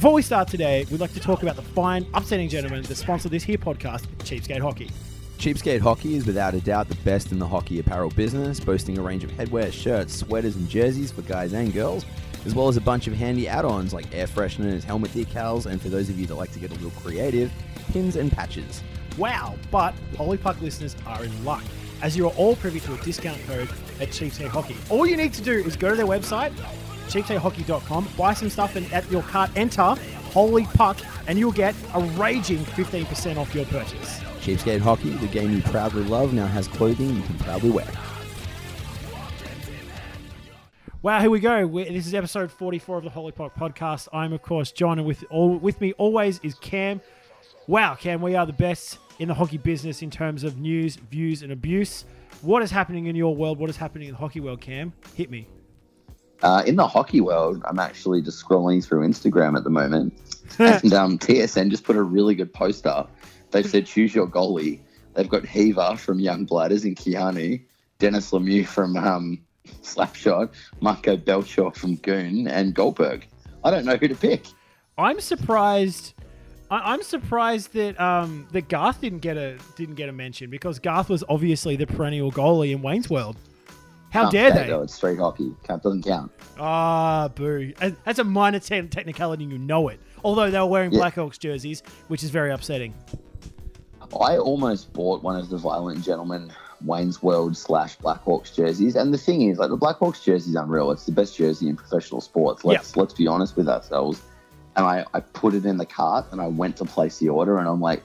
Before we start today, we'd like to talk about the fine, upsetting gentlemen that sponsor this here podcast, Cheapskate Hockey. Cheapskate Hockey is without a doubt the best in the hockey apparel business, boasting a range of headwear, shirts, sweaters, and jerseys for guys and girls, as well as a bunch of handy add ons like air fresheners, helmet decals, and for those of you that like to get a little creative, pins and patches. Wow, but Holy Puck listeners are in luck, as you are all privy to a discount code at Cheapskate Hockey. All you need to do is go to their website, cheapskatehockey.com, buy some stuff, and at your cart enter Holy Puck, and you'll get a raging 15% off your purchase. Cheapskate Hockey, the game you proudly love, now has clothing you can proudly wear. Wow, here we go. we this is episode 44 of the Holy Puck podcast. I'm, of course, John, and with, all, with me always is Cam. Wow, Cam, we are the best in the hockey business in terms of news, views, and abuse. What is happening in your world? What is happening in the hockey world, Cam? Hit me. Uh, in the hockey world, I'm actually just scrolling through Instagram at the moment, and um, TSN just put a really good post up. They've said choose your goalie. They've got Heaver from Young Bladders in Keanu, Denis Lemieux from um, Slapshot, Marco Belcher from Goon, and Goldberg. I don't know who to pick. I'm surprised. I, I'm surprised that um, that Garth didn't get a didn't get a mention because Garth was obviously the perennial goalie in Wayne's World. How Can't dare they? though, It's street hockey. Count doesn't count. Ah, boo. That's a minor te- technicality, and you know it. Although they were wearing Yeah. Blackhawks jerseys, which is very upsetting. I almost bought one of the Violent Gentlemen Wayne's World slash Blackhawks jerseys, and the thing is, like the Blackhawks jersey is unreal. It's the best jersey in professional sports. Let's let's be honest with ourselves. And I, I put it in the cart, and I went to place the order, and I'm like,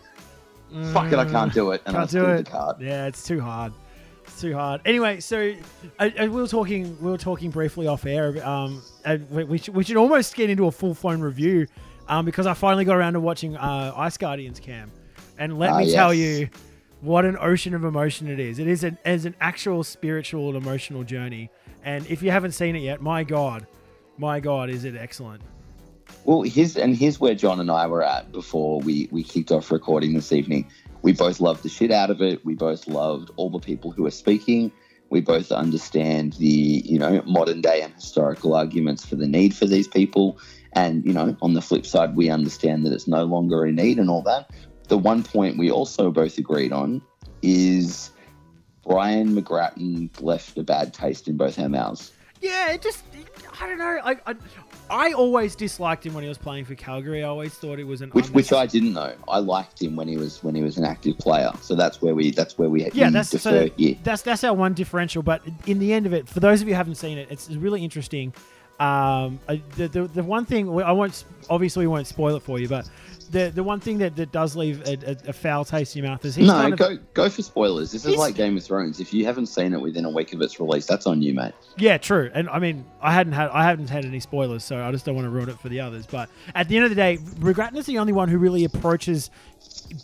"Fuck it, I can't do it." And I Can't do it. the cart. Yeah, it's too hard. Too hard. Anyway, so uh, uh, we were talking. We were talking briefly off air. Um, and we, we, should, we should almost get into a full flown review, um, because I finally got around to watching uh, Ice Guardians Cam, and let Ah, me tell you, what an ocean of emotion it is. It is an as an actual spiritual and emotional journey. And if you haven't seen it yet, my God, my God, is it excellent? Well, here's and here's where John and I were at before we we kicked off recording this evening. We both loved the shit out of it. We both loved all the people who are speaking. We both understand the you know modern day and historical arguments for the need for these people. And you know, on the flip side, we understand that it's no longer a need and all that. The one point we also both agreed on is Brian McGrattan left a bad taste in both our mouths. Yeah, it just I don't know. I, I I always disliked him when he was playing for Calgary. I always thought it was an which which I didn't know. I liked him when he was when he was an active player. So that's where we that's where we yeah, we that's so, here. that's that's our one differential. But in the end of it, for those of you who haven't seen it, it's really interesting. Um, the, the the one thing I won't obviously we won't spoil it for you, but the the one thing that, that does leave a, a, a foul taste in your mouth is he's No, kind of, go go for spoilers. This is like Game of Thrones. If you haven't seen it within a week of its release, that's on you, mate. Yeah, true. And I mean, I hadn't had I haven't had any spoilers, so I just don't want to ruin it for the others. But at the end of the day, McGrattan is the only one who really approaches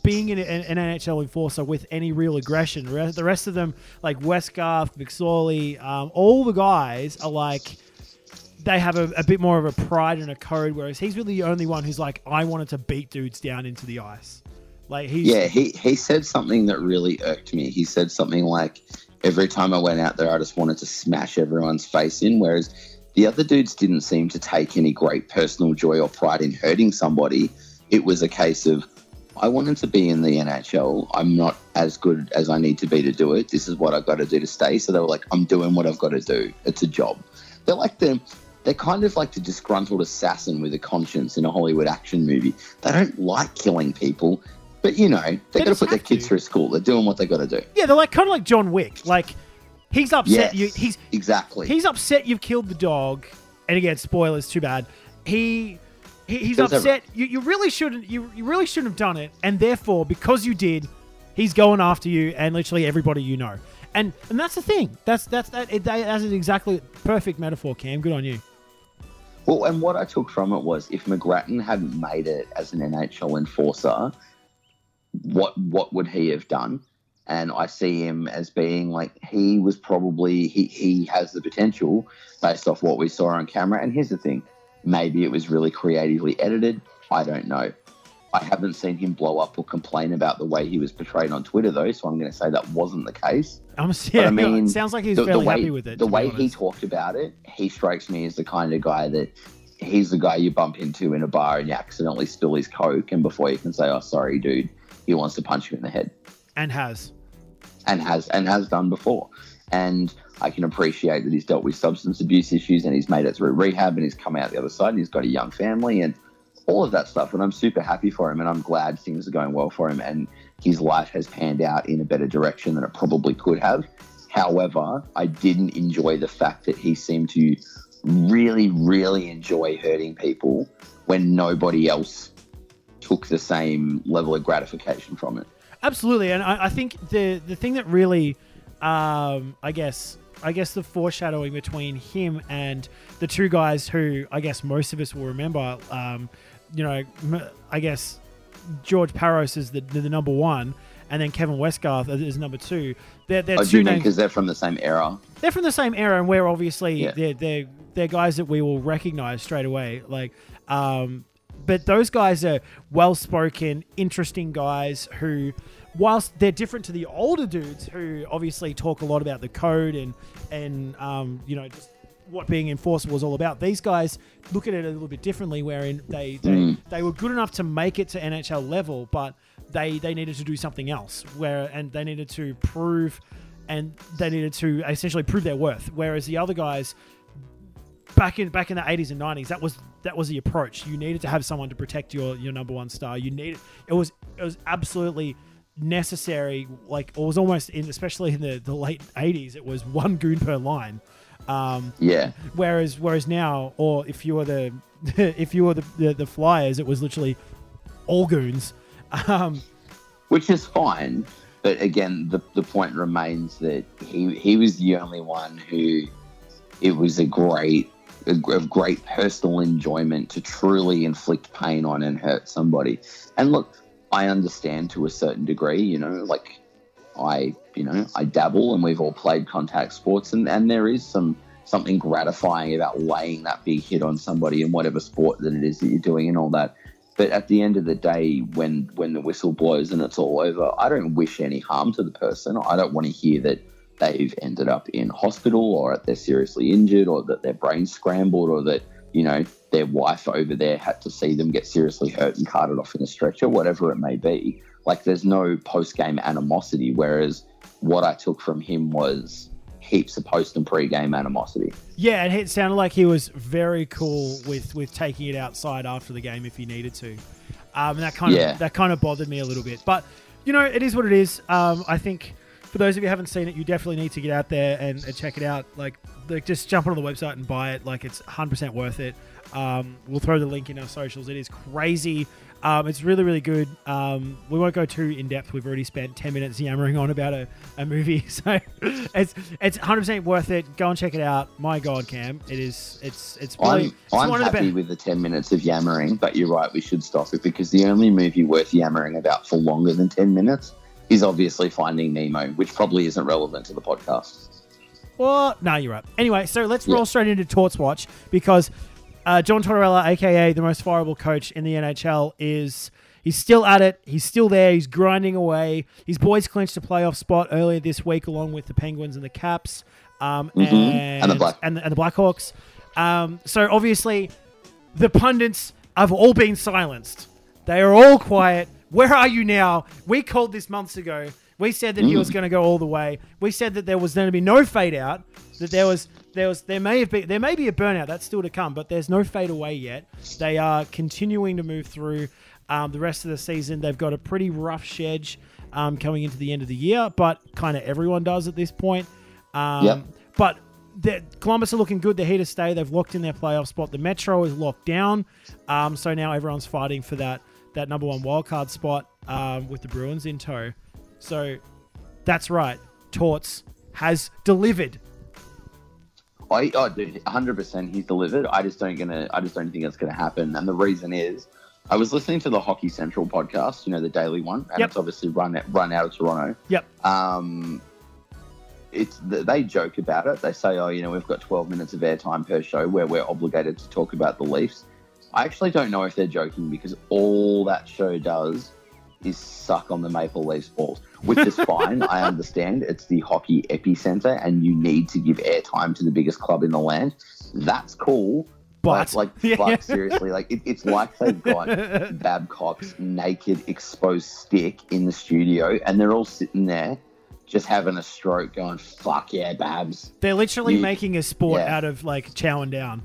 being an, an, an NHL enforcer with any real aggression. The rest- The rest of them, like Westgarth, McSorley, um, all the guys are like they have a, a bit more of a pride and a code, whereas he's really the only one who's like, I wanted to beat dudes down into the ice. Like he's Yeah, he he said something that really irked me. He said something like, "Every time I went out there, I just wanted to smash everyone's face in." Whereas the other dudes didn't seem to take any great personal joy or pride in hurting somebody. It was a case of, I wanted to be in the NHL. I'm not as good as I need to be to do it. This is what I've got to do to stay. So they were like, I'm doing what I've got to do. It's a job. They're like the, they're kind of like the disgruntled assassin with a conscience in a Hollywood action movie. They don't like killing people, but you know, they They got to put their kids to. through school. They're doing what they got to do. yeah, they're like kind of like John Wick. Like he's upset Yes, you. He's exactly. He's upset you've killed the dog. And again, spoilers, too bad. He, he he's upset. You, you really shouldn't. You, you really shouldn't have done it. And therefore, because you did, he's going after you and literally everybody you know. And and that's the thing. That's that's that. It, that that's exactly perfect metaphor. Cam, good on you. Well, and what I took from it was if McGrattan hadn't made it as an NHL enforcer, what what would he have done? And I see him as being like he was probably he he has the potential based off what we saw on camera. And here's the thing, maybe it was really creatively edited. I don't know. I haven't seen him blow up or complain about the way he was portrayed on Twitter though, so I'm going to say that wasn't the case. I'm yeah, I mean, sounds like he's the, the way, happy with it. The way he talked about it, he strikes me as the kind of guy that he's the guy you bump into in a bar and you accidentally spill his coke, and before you can say, "Oh, sorry, dude," he wants to punch you in the head, and has, and has and has done before. And I can appreciate that he's dealt with substance abuse issues and he's made it through rehab and he's come out the other side and he's got a young family and all of that stuff. And I'm super happy for him and I'm glad things are going well for him and his life has panned out in a better direction than it probably could have. However, I didn't enjoy the fact that he seemed to really, really enjoy hurting people when nobody else took the same level of gratification from it. Absolutely, and I, I think the the thing that really, um, I guess, I guess the foreshadowing between him and the two guys who I guess most of us will remember, um, you know, I guess George Parros is the, the number one, and then Kevin Westgarth is number two. They're, they're oh, two because they're from the same era. They're from the same era, and we're obviously yeah. they're, they're they're guys that we will recognize straight away. Like, um, but those guys are well spoken, interesting guys who, whilst they're different to the older dudes who obviously talk a lot about the code and and um, you know just what being enforceable is all about. These guys look at it a little bit differently, wherein they they, mm. they were good enough to make it to NHL level, but they they needed to do something else. Where and they needed to prove, and they needed to essentially prove their worth. Whereas the other guys back in back in the 80s and 90s that was that was the approach you needed to have someone to protect your your number one star you needed it was it was absolutely necessary like it was almost in especially in the, the late 80s it was one goon per line um, yeah whereas whereas now or if you were the if you were the, the, the flyers it was literally all goons um, which is fine but again the, the point remains that he he was the only one who it was a great of great personal enjoyment to truly inflict pain on and hurt somebody. And look, I understand to a certain degree, you know, like I, you know, I dabble and we've all played contact sports and, and there is some something gratifying about laying that big hit on somebody in whatever sport that it is that you're doing and all that. But at the end of the day, when when the whistle blows and it's all over, I don't wish any harm to the person. I don't want to hear that they've ended up in hospital or that they're seriously injured or that their brain scrambled or that, you know, their wife over there had to see them get seriously hurt and carted off in a stretcher, whatever it may be. Like there's no post game animosity. Whereas what I took from him was heaps of post and pre game animosity. Yeah, and it sounded like he was very cool with with taking it outside after the game if he needed to. Um, and that kind yeah. of that kind of bothered me a little bit. But you know, it is what it is. Um, I think for those of you who haven't seen it, you definitely need to get out there and, and check it out. Like, like, just jump on the website and buy it. Like, it's 100% worth it. Um, we'll throw the link in our socials. It is crazy. Um, it's really, really good. Um, we won't go too in depth. We've already spent 10 minutes yammering on about a, a movie. So it's it's 100% worth it. Go and check it out. My God, Cam. It is, it's, it's really, I'm, it's I'm happy the with the 10 minutes of yammering, but you're right. We should stop it because the only movie worth yammering about for longer than 10 minutes is obviously Finding Nemo, which probably isn't relevant to the podcast. Well, no, you're right. Anyway, so let's roll straight into Torts Watch because uh, John Tortorella, aka the most fireable coach in the NHL, is he's still at it. He's still there. He's grinding away. His boys clinched a playoff spot earlier this week, along with the Penguins and the Caps, um, mm-hmm. and, and, the Black- and, and the Blackhawks. Um, so obviously, the pundits have all been silenced. They are all quiet. Where are you now? We called this months ago. We said that mm. he was mm. going to go all the way. We said that there was going to be no fade out. That there was there was there may have been there may be a burnout that's still to come, but there's no fade away yet. They are continuing to move through um, the rest of the season. They've got a pretty rough schedule um, coming into the end of the year, but kind of everyone does at this point. Um, yep. But Columbus are looking good. They're here to stay. They've locked in their playoff spot. The Metro is locked down. Um, so now everyone's fighting for that that number one wildcard spot um, with the Bruins in tow. So that's right. Torts has delivered. I, oh, dude, 100% he's delivered. I just don't gonna. I just don't think it's gonna happen. And the reason is, I was listening to the Hockey Central podcast, you know, the daily one, and yep. it's obviously run run out of Toronto. Yep. Um, it's they joke about it. They say, oh, you know, we've got 12 minutes of airtime per show where we're obligated to talk about the Leafs. I actually don't know if they're joking because all that show does is suck on the Maple Leafs balls, which is fine. I understand it's the hockey epicenter and you need to give airtime to the biggest club in the land. That's cool. But like, like, but seriously, like it, it's like they've got Babcock's naked, exposed stick in the studio, and they're all sitting there just having a stroke, going "fuck yeah, Babs." they're literally You- making a sport yeah. out of like chowing down.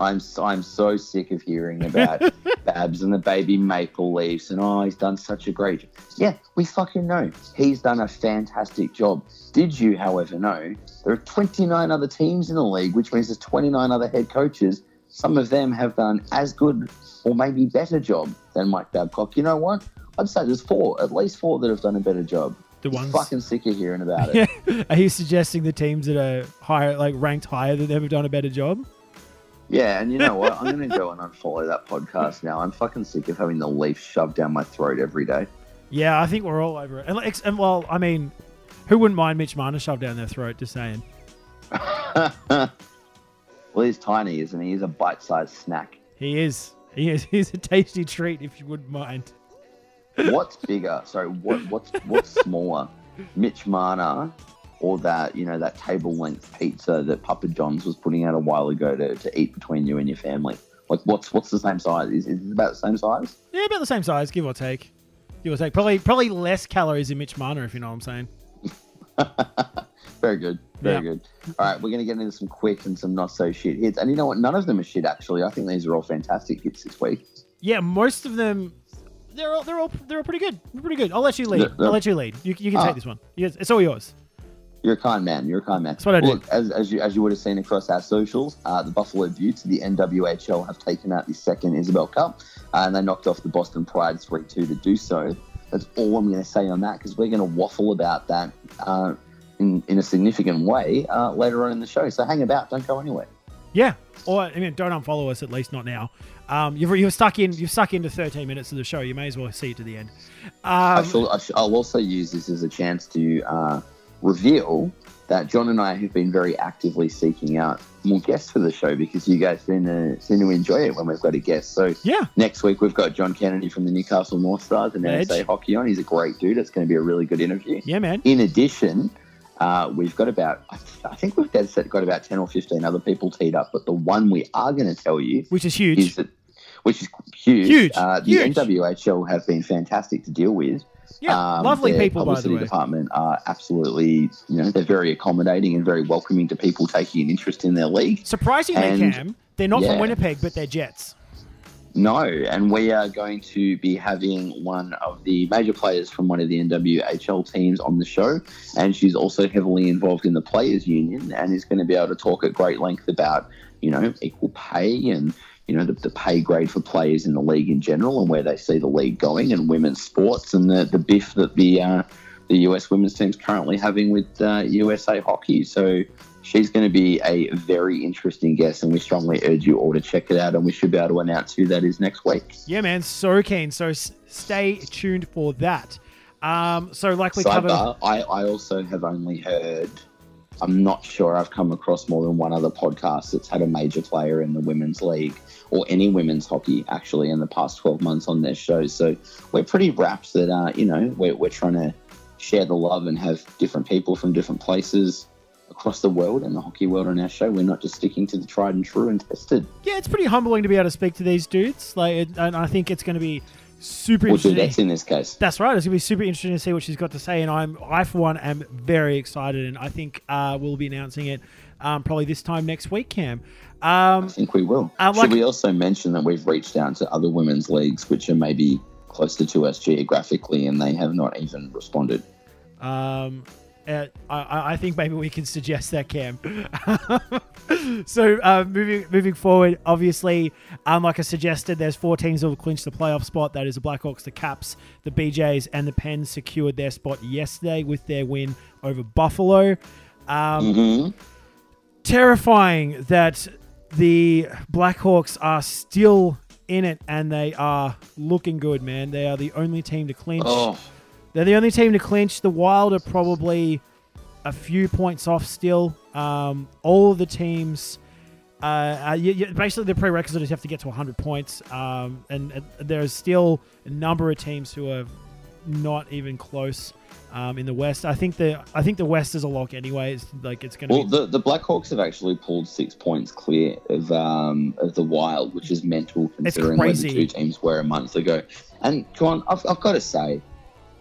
I'm so, I'm so sick of hearing about Babs and the baby Maple Leaves and oh he's done such a great job. Yeah, we fucking know. He's done a fantastic job. Did you, however, know there are 29 other teams in the league, which means there's 29 other head coaches. Some of them have done as good or maybe better job than Mike Babcock. You know what? I'd say there's four, at least four that have done a better job. The ones. Fucking sick of hearing about it. Yeah. Are you suggesting the teams that are higher, like ranked higher, that they've done a better job? Yeah, and you know what? I'm going to go and unfollow that podcast now. I'm fucking sick of having the leaf shoved down my throat every day. Yeah, I think we're all over it. And, and well, I mean, who wouldn't mind Mitch Marner shoved down their throat? Just saying. well, he's tiny, isn't he? He's a bite-sized snack. He is. He is. He's a tasty treat, if you wouldn't mind. What's bigger? Sorry, what what's what's smaller? Mitch Marner or that you know that table-length pizza that Papa John's was putting out a while ago to, to eat between you and your family? Like, what's what's the same size? Is, is it about the same size? Yeah, about the same size, give or take. Give or take. Probably, probably less calories in Mitch Marner, if you know what I'm saying. Very good. Very Yeah. good. All right, we're going to get into some quick and some not so shit hits. And you know what? None of them are shit, actually. I think these are all fantastic hits this week. Yeah, most of them, they're all, they're all, they're all pretty good. Pretty good. I'll let you lead. I'll let you lead. You, you can Ah. take this one. It's all yours. You're a kind man. You're a kind man. That's what I do. Look, as, as, you, as you would have seen across our socials, uh, the Buffalo Beauts, the NWHL, have taken out the second Isobel Cup, uh, and they knocked off the Boston Pride 3 2 to do so. That's all I'm going to say on that because we're going to waffle about that uh, in, in a significant way uh, later on in the show. So hang about. Don't go anywhere. Yeah. Or I mean, don't unfollow us. At least not now. Um, you've you've stuck in. You've stuck into 13 minutes of the show. You may as well see it to the end. I Um, shall, I sh- I'll also use this as a chance to uh, reveal that John and I have been very actively seeking out more guests for the show because you guys seem to, seem to enjoy it when we've got a guest. So yeah. next week we've got John Kennedy from the Newcastle North Stars and Edge. NSA Hockey on. He's a great dude. It's going to be a really good interview. Yeah, man. In addition, uh, we've got about, I, th- I think we've got about 10 or 15 other people teed up, but the one we are going to tell you Which is huge. is that, which is huge. Huge, Uh, the huge. NWHL have been fantastic to deal with. yeah. Um, lovely people, by the publicity way. department are absolutely, you know, they're very accommodating and very welcoming to people taking an interest in their league. Surprisingly, And- Cam, they're not yeah. from Winnipeg, but they're Jets. No, and we are going to be having one of the major players from one of the NWHL teams on the show, and she's also heavily involved in the players' union, and is going to be able to talk at great length about, you know, equal pay and you know the, the pay grade for players in the league in general, and where they see the league going, and women's sports, and the the biff that the uh, the US women's team's currently having with uh, USA Hockey. So she's going to be a very interesting guest, and we strongly urge you all to check it out. And we should be able to announce who that is next week. Yeah, man. So keen. So s- stay tuned for that. Um, so like we covered. I, I also have only heard, I'm not sure I've come across more than one other podcast that's had a major player in the women's league or any women's hockey actually in the past 12 months on their shows. So we're pretty wrapped that, uh, you know, we're, we're trying to share the love and have different people from different places across the world and the hockey world on our show. We're not just sticking to the tried and true and tested. Yeah, it's pretty humbling to be able to speak to these dudes. Like, and I think it's going to be super Or interesting. in this case. That's right. It's gonna be super interesting to see what she's got to say, and I'm I for one am very excited, and I think uh, we'll be announcing it um, probably this time next week, Cam. Um, I think we will. Uh, Should we also mention that we've reached out to other women's leagues which are maybe closer to us geographically and they have not even responded? Um, uh, I- I, think maybe we can suggest that, Cam. so uh, moving moving forward, obviously, um, like I suggested, there's four teams that will clinch the playoff spot. That is the Blackhawks, the Caps, the BJs, and the Pens secured their spot yesterday with their win over Buffalo. Um, hmm terrifying that the Blackhawks are still in it and they are looking good, man. They are the only team to clinch. Oh, They're the only team to clinch. The Wild are probably a few points off still. Um, all of the teams, uh, uh, you, you, basically, the prerequisite is you have to get to 100 points. Um, and, and there's still a number of teams who are not even close. Um, in the West, I think the I think the West is a lock anyway. It's like it's going to Well, be the, the Blackhawks have actually pulled six points clear of um, of the Wild, which is mental considering where the two teams were a month ago. And John, I've, I've got to say,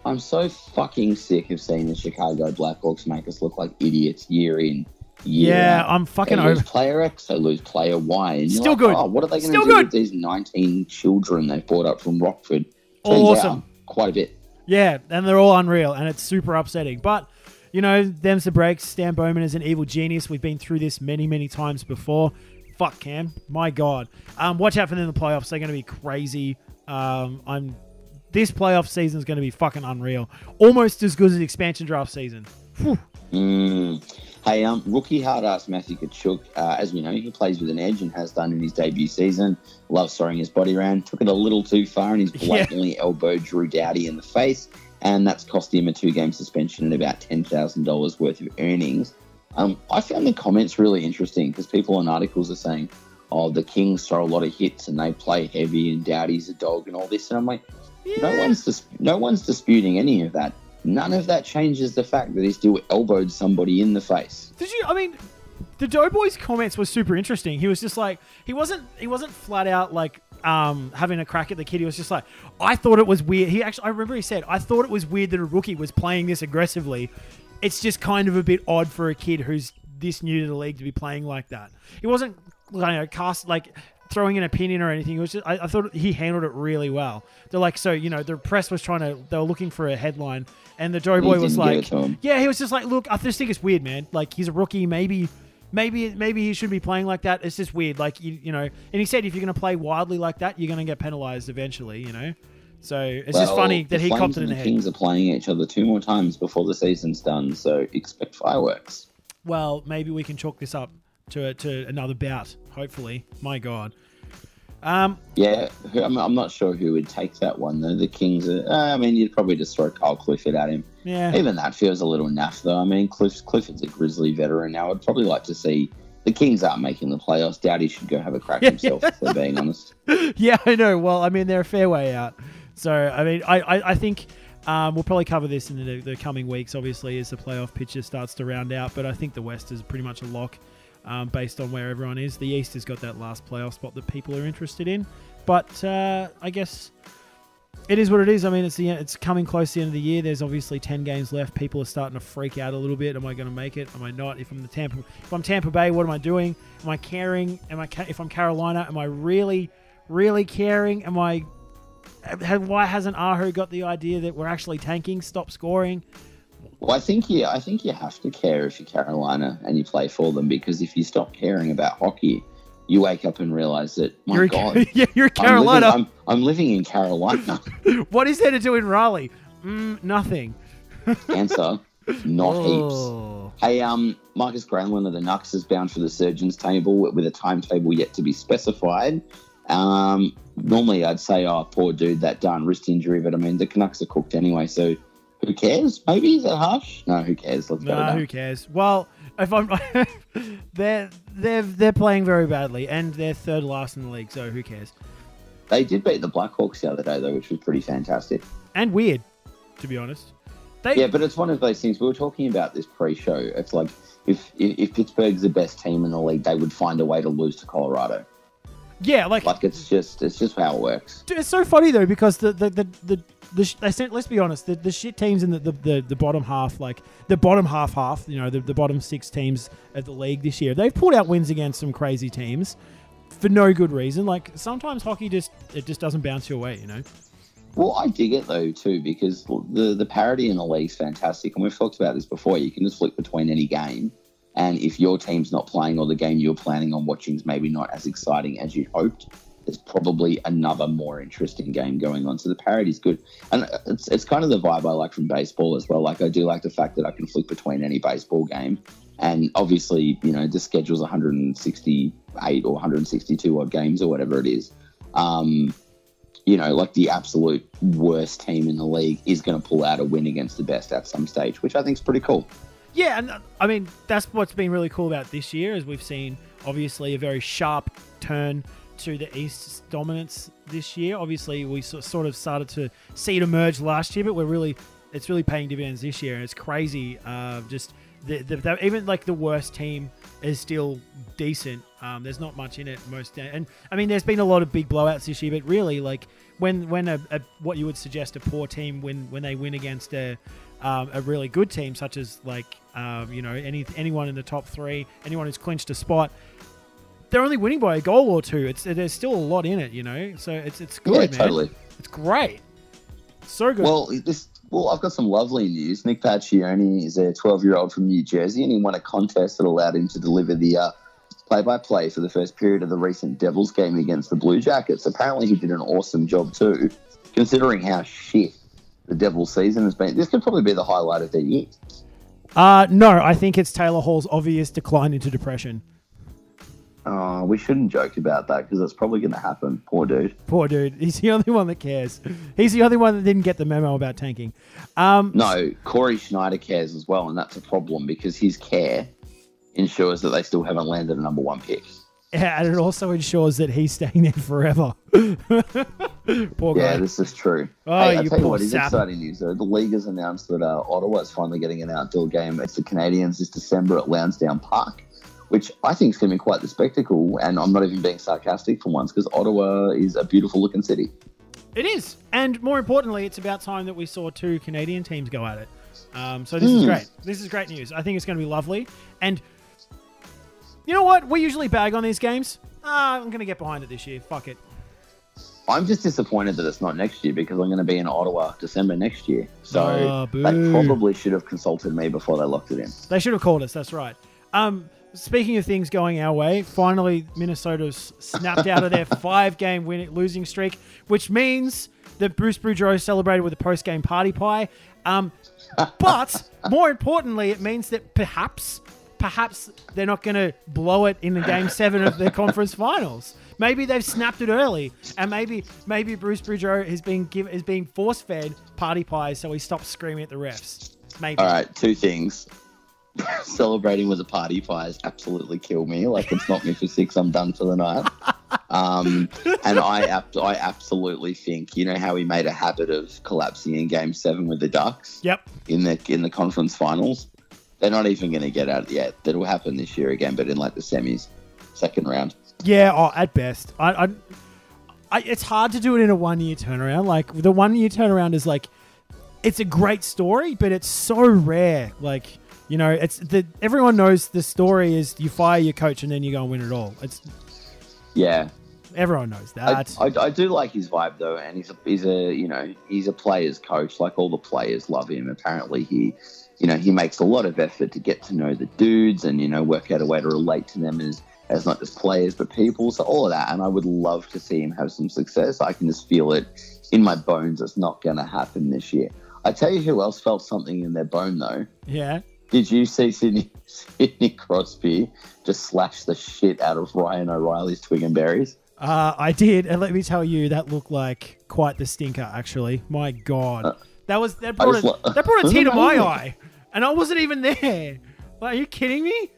I'm so fucking sick of seeing the Chicago Blackhawks make us look like idiots year in, year yeah. out. I'm They fucking lose over. player X, they lose player Y, and Still like, good. Oh, what are they going to do good. with these 19 children they brought up from Rockford? Turns Awesome. quite a bit. Yeah, and they're all unreal, and it's super upsetting. But you know, them's the breaks. Stan Bowman is an evil genius. We've been through this many, many times before. Fuck Cam, my god. Um, watch out for them in the playoffs. They're going to be crazy. Um, I'm. This playoff season is going to be fucking unreal. Almost as good as the expansion draft season. Mm. Hey, um, rookie hard ass Matthew Tkachuk, uh, as we know, he plays with an edge and has done in his debut season. Loves throwing his body around. Took it a little too far and he's Yeah. blatantly elbowed Drew Doughty in the face. And that's cost him a two game suspension and about $10,000 worth of earnings. Um, I found the comments really interesting because people on articles are saying, oh, the Kings throw a lot of hits and they play heavy and Doughty's a dog and all this. And I'm like, no one's dis- no one's disputing any of that. None of that changes the fact that he still elbowed somebody in the face. Did you? I mean, the Doughboy's comments were super interesting. He was just like, he wasn't, he wasn't flat out like um, having a crack at the kid. He was just like, I thought it was weird. He actually, I remember he said, I thought it was weird that a rookie was playing this aggressively. It's just kind of a bit odd for a kid who's this new to the league to be playing like that. He wasn't, you know, cast like throwing an opinion or anything. It was just, I, I thought he handled it really well. They're like, so you know, the press was trying to, they were looking for a headline, and the Doughboy was like, yeah, he was just like, look, I just think it's weird, man. Like he's a rookie, maybe, maybe, maybe he should be playing like that. It's just weird, like you, you know. And he said if you're going to play wildly like that, you're going to get penalized eventually, you know. So it's just funny that he copped it in the the head. Kings are playing each other two more times before the season's done, so expect fireworks. Well, maybe we can chalk this up to to another bout. Hopefully, my God. Um, Yeah, I'm, I'm not sure who would take that one though. The Kings are. Uh, I mean, you'd probably just throw Carl Clifford at him. yeah, Even that feels a little naff though. I mean, Cliff, Clifford's a Grizzly veteran now. I'd probably like to see. The Kings aren't making the playoffs. Doughty should go have a crack himself, if they're being honest. yeah, I know. Well, I mean, they're a fair way out. So, I mean, I, I, I think um, we'll probably cover this in the, the coming weeks, obviously, as the playoff picture starts to round out. But I think the West is pretty much a lock um, based on where everyone is. The East has got that last playoff spot that people are interested in. But uh, I guess it is what it is. I mean, it's the it's coming close to the end of the year. There's obviously ten games left. People are starting to freak out a little bit. Am I going to make it? Am I not? If I'm the Tampa, if I'm Tampa Bay, what am I doing? Am I caring? Am I? If I'm Carolina, am I really, really caring? Am I? Why hasn't Aho got the idea that we're actually tanking? Stop scoring. Well, I think you. I think you have to care if you're Carolina and you play for them because if you stop caring about hockey, you wake up and realize that my you're God, yeah, you're I'm Carolina. living, I'm, I'm living in Carolina. what is there to do in Raleigh? Mm, nothing. Answer: Not heaps. Oh. Hey, um, Marcus Granlund of the Knucks is bound for the surgeon's table with a timetable yet to be specified. Um, normally I'd say, oh, poor dude, that darn wrist injury, but I mean, the Canucks are cooked anyway, so who cares? Maybe is that harsh? No, who cares? Let's go. Nah, with who cares? Well, if I'm, they're they're they're playing very badly, and they're third last in the league. So who cares? They did beat the Blackhawks the other day, though, which was pretty fantastic. And weird, to be honest. They Yeah, but it's one of those things we were talking about this pre-show. It's like if, if if Pittsburgh's the best team in the league, they would find a way to lose to Colorado. yeah, like Like it's just it's just how it works. It's so funny though because the the the, the, the sh- they sent, let's be honest the, the shit teams in the, the, the, the bottom half like the bottom half half you know the, the bottom six teams of the league this year they've pulled out wins against some crazy teams for no good reason like sometimes hockey just it just doesn't bounce your way you know Well, I dig it though too because the the parity in the league's fantastic, and we've talked about this before. You can just flick between any game, and if your team's not playing or the game you're planning on watching is maybe not as exciting as you hoped, there's probably another more interesting game going on. So the parity's good, and it's it's kind of the vibe I like from baseball as well. Like I do like the fact that I can flick between any baseball game, and obviously you know the schedule's 168 or 162 odd games or whatever it is. Um, you know, like the absolute worst team in the league is going to pull out a win against the best at some stage, which I think is pretty cool. Yeah, and uh, I mean that's what's been really cool about this year is we've seen obviously a very sharp turn to the East's dominance this year. Obviously, we sort of started to see it emerge last year, but we're really it's really paying dividends this year, and it's crazy. Uh, just the, the, the, even like the worst team is still decent. Um, there's not much in it most, and I mean, there's been a lot of big blowouts this year, but really, like when when a, a what you would suggest a poor team when when they win against a um, a really good team, such as like um, you know any anyone in the top three, anyone who's clinched a spot, they're only winning by a goal or two. It's there's still a lot in it, you know. So it's it's good, yeah, man. totally. It's great. So good. Well, this well, I've got some lovely news. Nick Paccioni is a 12 year old from New Jersey, and he won a contest that allowed him to deliver the uh, play-by-play for the first period of the recent Devils game against the Blue Jackets. Apparently, he did an awesome job too, considering how shit the Devils season has been. This could probably be the highlight of their year. uh, no, I think it's Taylor Hall's obvious decline into depression. Oh, we shouldn't joke about that because it's probably going to happen. Poor dude. Poor dude. He's the only one that cares. He's the only one that didn't get the memo about tanking. Um, No, Cory Schneider cares as well, and that's a problem because his care ensures that they still haven't landed a number one pick. yeah, and it also ensures that he's staying there forever. Poor guy. Yeah, this is true. Oh, hey, I you tell you what is exciting news though. The league has announced that uh, Ottawa is finally getting an outdoor game against the Canadiens this December at Lansdowne Park, which I think is going to be quite the spectacle. And I'm not even being sarcastic for once because Ottawa is a beautiful looking city. It is, and more importantly, it's about time that we saw two Canadian teams go at it. Um, so this is Hmm. great. This is great news. I think it's going to be lovely. And you know what? We usually bag on these games. Ah, I'm going to get behind it this year. Fuck it. I'm just disappointed that it's not next year because I'm going to be in Ottawa December next year. So Oh, they probably should have consulted me before they locked it in. They should have called us. That's right. Um, speaking of things going our way, finally Minnesota's snapped out of their five-game win losing streak, which means that Bruce Boudreau celebrated with a post-game party pie. Um, but more importantly, it means that perhaps, perhaps they're not going to blow it in the game seven of the conference finals. Maybe they've snapped it early, and maybe maybe Bruce Boudreau is being given is being force fed party pies, so he stops screaming at the refs. Maybe. All right, two things. Celebrating with a party has absolutely kill me. Like it's not me for six. I'm done for the night. Um, and I, I absolutely think you know how he made a habit of collapsing in Game Seven with the Ducks Yep. in the in the conference finals. They're not even going to get out yet. That'll happen this year again, but in like the semis, second round. Yeah, oh, at best. I, I, I, it's hard to do it in a one year turnaround. Like the one year turnaround is like, it's a great story, but it's so rare. Like you know, it's the everyone knows the story is you fire your coach and then you go and win it all. It's Yeah, everyone knows I, that. I, I do like his vibe though, and he's a, he's a you know he's a player's coach. Like all the players love him. Apparently he, you know, he makes a lot of effort to get to know the dudes and you know work out a way to relate to them as as not just players but people. So all of that, and I would love to see him have some success. I can just feel it in my bones. It's not going to happen this year. I tell you who else felt something in their bone though. yeah. Did you see Sidney, Sidney Crosby just slash the shit out of Ryan O'Reilly's twig and berries? Uh, I did, and let me tell you, that looked like quite the stinker. Actually, my god, that was that brought a, lo- that brought a tear to my eye, and I wasn't even there. Like, are you kidding me?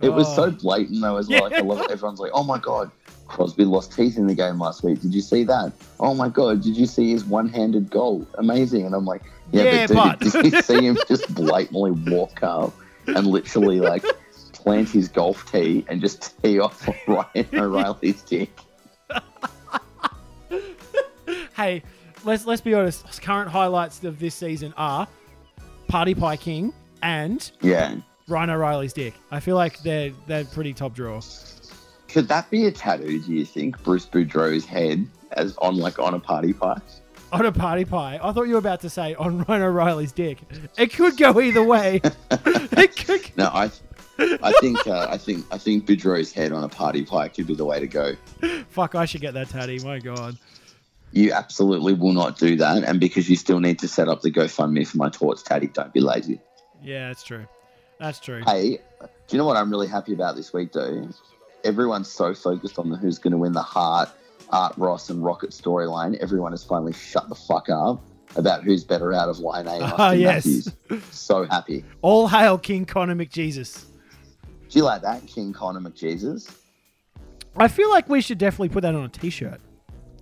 It was Oh. so blatant though as well. Like, I love it. Everyone's like, "Oh my god, Crosby lost teeth in the game last week. Did you see that? Oh my god, did you see his one-handed goal? Amazing!" And I'm like, "Yeah, Yeah, but dude, but- did you see him just blatantly walk up and literally like plant his golf tee and just tee off Ryan O'Reilly's dick?" Hey, let's let's be honest. Current highlights of this season are Party Pie King and Yeah. Ryan O'Reilly's dick. I feel like they're they're pretty top draw. Could that be a tattoo? Do you think Bruce Boudreau's head as on like on a party pie? On a party pie. I thought you were about to say on Ryan O'Reilly's dick. It could go either way. it could. No, I, I think, uh, I think, I think Boudreau's head on a party pie could be the way to go. Fuck, I should get that tatty. My god. You absolutely will not do that, and because you still need to set up the GoFundMe for my torts tatty, don't be lazy. Yeah, that's true. That's true. Hey, do you know what I'm really happy about this week, though? Everyone's so focused on the who's going to win the Hart, Art Ross, and Rocket storyline. Everyone has finally shut the fuck up about who's better out of Laine A. Ah, yes. Matthews. So happy. All hail King Connor McJesus. Do you like that, King Connor McJesus? I feel like we should definitely put that on a T-shirt.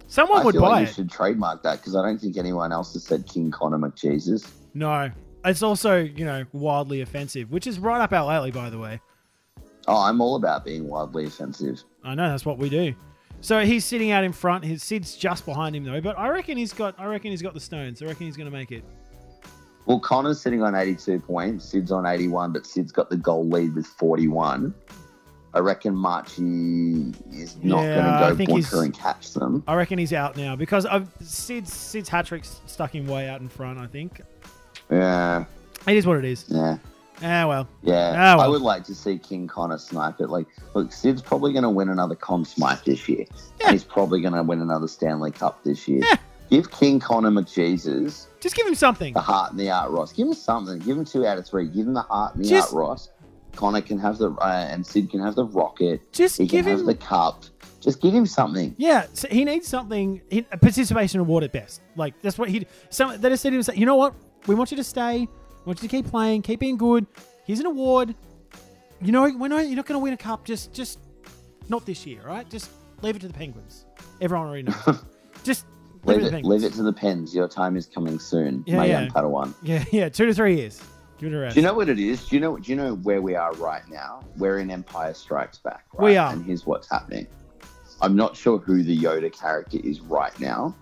Someone I would feel buy like it. you should trademark that because I don't think anyone else has said King Connor McJesus. No, it's also you know wildly offensive, which is right up our alley, by the way. Oh, I'm all about being wildly offensive. I know that's what we do. So he's sitting out in front. His Sid's just behind him though, but I reckon he's got. I reckon he's got the stones. I reckon he's going to make it. Well, Connor's sitting on 82 points. Sid's on 81, but Sid's got the goal lead with 41. I reckon Marchi is not Yeah, going to go bunker and catch them. I reckon he's out now because of Sid's Sid's hat trick's stuck him way out in front. I think Yeah, it is what it is. yeah, Ah well, yeah. Ah, well. I would like to see King Connor snipe it. Like, look, Sid's probably going to win another Conn Smythe this year. Yeah. And he's probably going to win another Stanley Cup this year. Yeah. Give King Connor McJesus just give him something. the Hart and the art Ross. Give him something. Give him two out of three. Give him the Hart and the Just- art Ross. Connor can have the uh, and Sid can have the rocket. Just He can give have him the cup. Just give him something. Yeah, so he needs something. He, a participation award at best. Like that's what he. Some they just said to him, say, you know what? We want you to stay. We want you to keep playing, keep being good. Here's an award. You know, we know you're not going to win a cup. Just, just not this year, right? Just leave it to the Penguins. Everyone already knows. just leave, Leave it to the leave it to the pens. Your time is coming soon, Yeah, my yeah. young Padawan. Yeah, yeah, two to three years. Give it a rest. Do you know what it is? Do you know? Do you know where we are right now? We're in Empire Strikes Back. Right? We are. And here's what's happening. I'm not sure who the Yoda character is right now,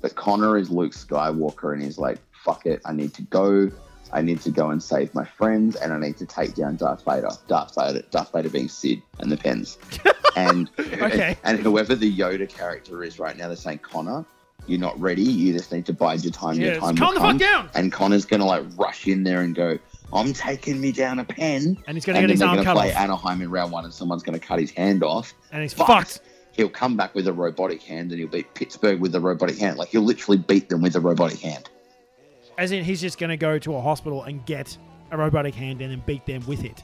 but Connor is Luke Skywalker, and he's like, "Fuck it, I need to go. I need to go and save my friends, and I need to take down Darth Vader. Darth Vader, Darth Vader being Sid and the Pens, and Okay. and whoever the Yoda character is right now, they're saying Connor." You're not ready. You just need to bide your time. Yeah, your time calm will the fuck down. and Connor's gonna like rush in there and go, "I'm taking me down a pen," And he's going to and get his arm they're cut gonna play off, Anaheim in round one, and someone's gonna cut his hand off. and he's Fucked. fucked. He'll come back with a robotic hand, and he'll beat Pittsburgh with a robotic hand. Like he'll literally beat them with a robotic hand. As in, he's just going to go to a hospital and get a robotic hand and then beat them with it.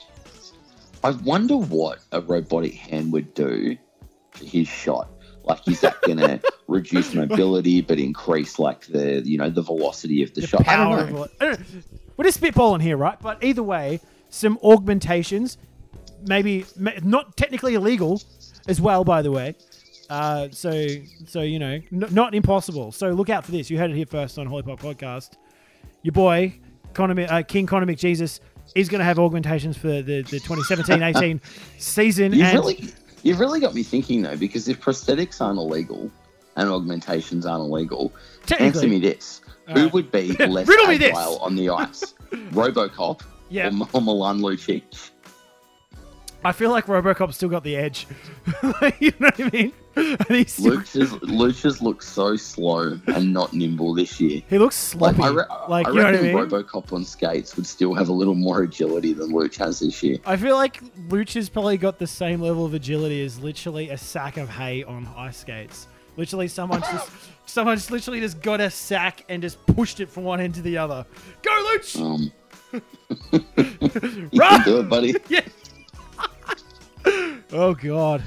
I wonder what a robotic hand would do to his shot. Like, is that gonna reduce mobility but increase like the you know the velocity of the, the shot? I don't know. of it. I don't know. We're just spitballing here, right? But either way, some augmentations, maybe not technically illegal, as well. By the way, uh, so so you know, n- not impossible. So look out for this. You heard it here first on Holy Puck Podcast. Your boy Connor, uh, King Connor McJesus is going to have augmentations for the, the 2017-18 season. You've and really, you've really got me thinking though, because if prosthetics aren't illegal and augmentations aren't illegal, answer me this: All Who right. would be less Riddle agile on the ice, RoboCop Yeah. or, or Milan Lucic? I feel like RoboCop still got the edge. you know what I mean? He's still, Lucic, Lucic looks so slow and not nimble this year. he looks Like, sloppy. I, re- Like, I you know what I reckon mean? RoboCop on skates would still have a little more agility than Luch has this year. I feel like Luch has probably got the same level of agility as literally a sack of hay on ice skates. Literally, someone's just someone's literally just got a sack and just pushed it from one end to the other. Go, Luch! Um, you Run! can do it, buddy. Yeah. oh God.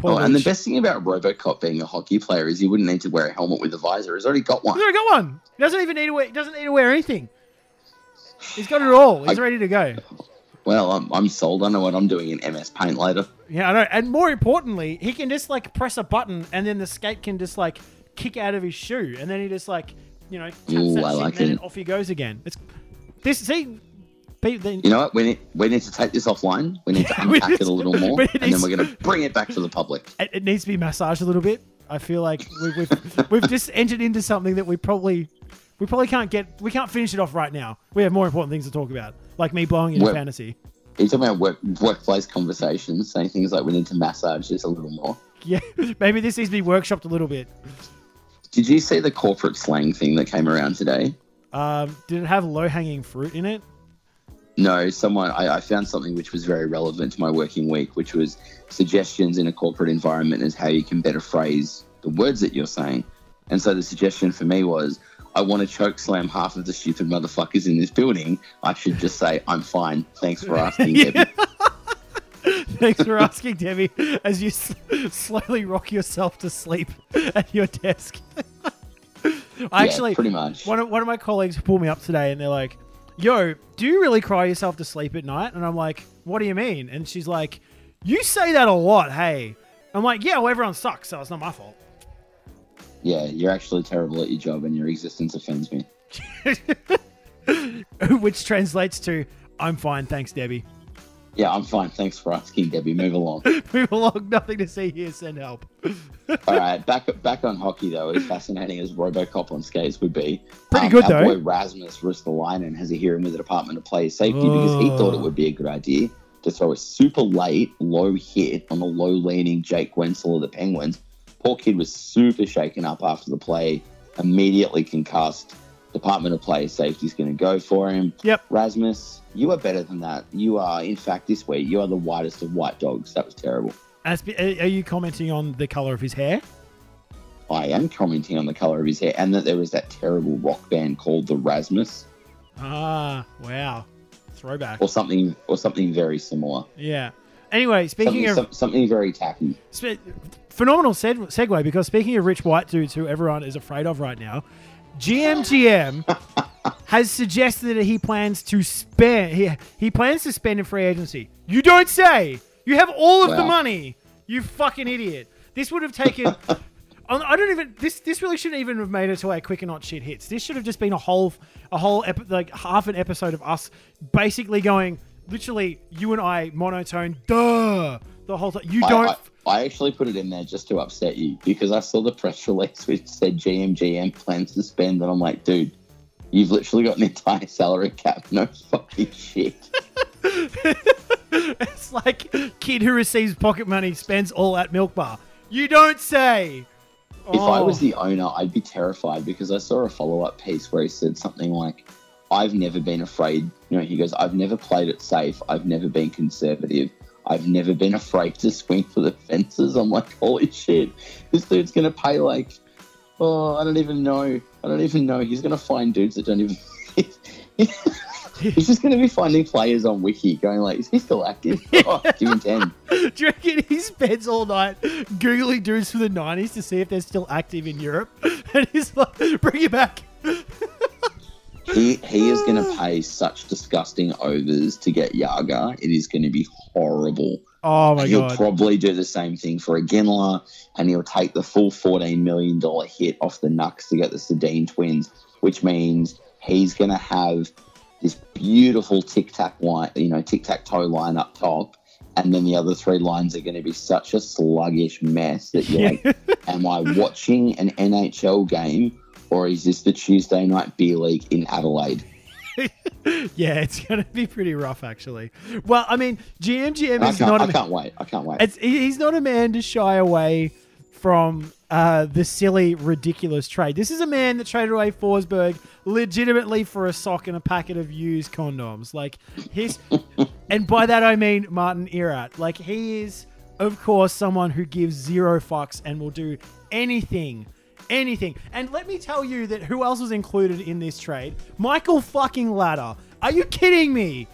Poor Oh, and the best thing about RoboCop being a hockey player is he wouldn't need to wear a helmet with a visor. He's already got one. He's already got one. He doesn't even need to wear. He doesn't need to wear anything. He's got it all. He's I- ready to go. Well, I'm, I'm sold. I know what I'm doing in MS Paint later. Yeah, I know. And more importantly, he can just like press a button and then the skate can just like kick out of his shoe and then he just like, you know, taps Ooh, that I shit like and it. off he goes again. It's this see pe- then You know what? We need, we need to take this offline. We need to unpack it a little more, we and then we're going to bring it back to the public. it, it needs to be massaged a little bit. I feel like we've we've, we've just entered into something that we probably we probably can't get we can't finish it off right now. We have more important things to talk about. Like me blowing into Well- fantasy. You talking about work, workplace conversations, saying things like we need to massage this a little more? Yeah. Maybe this needs to be workshopped a little bit. Did you see the corporate slang thing that came around today? Um, did it have low hanging fruit in it? No, someone I, I found something which was very relevant to my working week, which was suggestions in a corporate environment as how you can better phrase the words that you're saying. And so the suggestion for me was, I want to choke slam half of the stupid motherfuckers in this building. I should just say, I'm fine. Thanks for asking, Debbie. Thanks for asking, Debbie, as you s- slowly rock yourself to sleep at your desk. I Yeah, actually, pretty much. one of, one of my colleagues pulled me up today and they're like, Yo, do you really cry yourself to sleep at night? And I'm like, What do you mean? And she's like, You say that a lot, hey. I'm like, yeah, well, everyone sucks, so it's not my fault. Yeah, you're actually terrible at your job, and your existence offends me. Which translates to, I'm fine, thanks, Debbie. Yeah, I'm fine. Thanks for asking, Debbie. Move along. Move along, nothing to see here, send help. All right, back back on hockey though. As fascinating as RoboCop on skates would be, Pretty um, good, our though. boy Rasmus Ristolainen has a hearing with the Department of Player Safety because he thought it oh. would be a good idea to throw a super late, low hit on the low leaning Jake Guentzel of the Penguins. Poor kid was super shaken up after the play, immediately concussed. Department of Player Safety is going to go for him. Yep. Rasmus, you are better than that. You are, in fact, this week you are the whitest of white dogs. That was terrible. As, are you commenting on the color of his hair? I am commenting on the color of his hair and that there was that terrible rock band called the Rasmus Ah, wow. Throwback. or something or something very similar. Yeah. Anyway, speaking Something, of some- something very tacky. Spe- phenomenal seg- segue because speaking of rich white dudes who everyone is afraid of right now, GMGM has suggested that he plans to spend he, he plans to spend in free agency. You don't say. You have all of the money. You fucking idiot. This would have taken I don't even. This this really shouldn't even have made it to a quick and not shit hits. This should have just been a whole a whole epi- like half an episode of us basically going literally you and I monotone duh the whole time. You I, don't. I, I actually put it in there just to upset you because I saw the press release which said GMGM plans to spend, and I'm like, dude, you've literally got an entire salary cap. No fucking shit. it's like kid who receives pocket money spends all at milk bar. You don't say. If I Oh. was the owner, I'd be terrified because I saw a follow up piece where he said something like, I've never been afraid. You know, he goes, I've never played it safe. I've never been conservative. I've never been afraid to swing for the fences. I'm like, holy shit, this dude's going to pay like, oh, I don't even know. I don't even know. He's going to find dudes that don't even. He's just going to be finding players on Wiki going like, is he still active? Oh, give him 10. Do you reckon he spends all night googling dudes from the '90s to see if they're still active in Europe? And he's like, "Bring it back." He he is going to pay such disgusting overs to get Jagr. It is going to be horrible. Oh my God. he'll god! probably do the same thing for Iginla, and he'll take the full fourteen million dollar hit off the Nucks to get the Sedin twins, which means he's going to have this beautiful tic tac line, you know, tic tac toe line up top, and then the other three lines are going to be such a sluggish mess that you're like, am I watching an NHL game? Or is this the Tuesday night beer league in Adelaide? yeah, it's gonna be pretty rough, actually. Well, I mean, GMGM is not. I A, can't wait. I can't wait. it's, he's not a man to shy away from uh, the silly, ridiculous trade. This is a man that traded away Forsberg legitimately for a sock and a packet of used condoms. Like his, and by that I mean Martin Erat. Like he is, of course, someone who gives zero fucks and will do anything. Anything. And let me tell you that who else was included in this trade? Michael fucking Latta. Are you kidding me?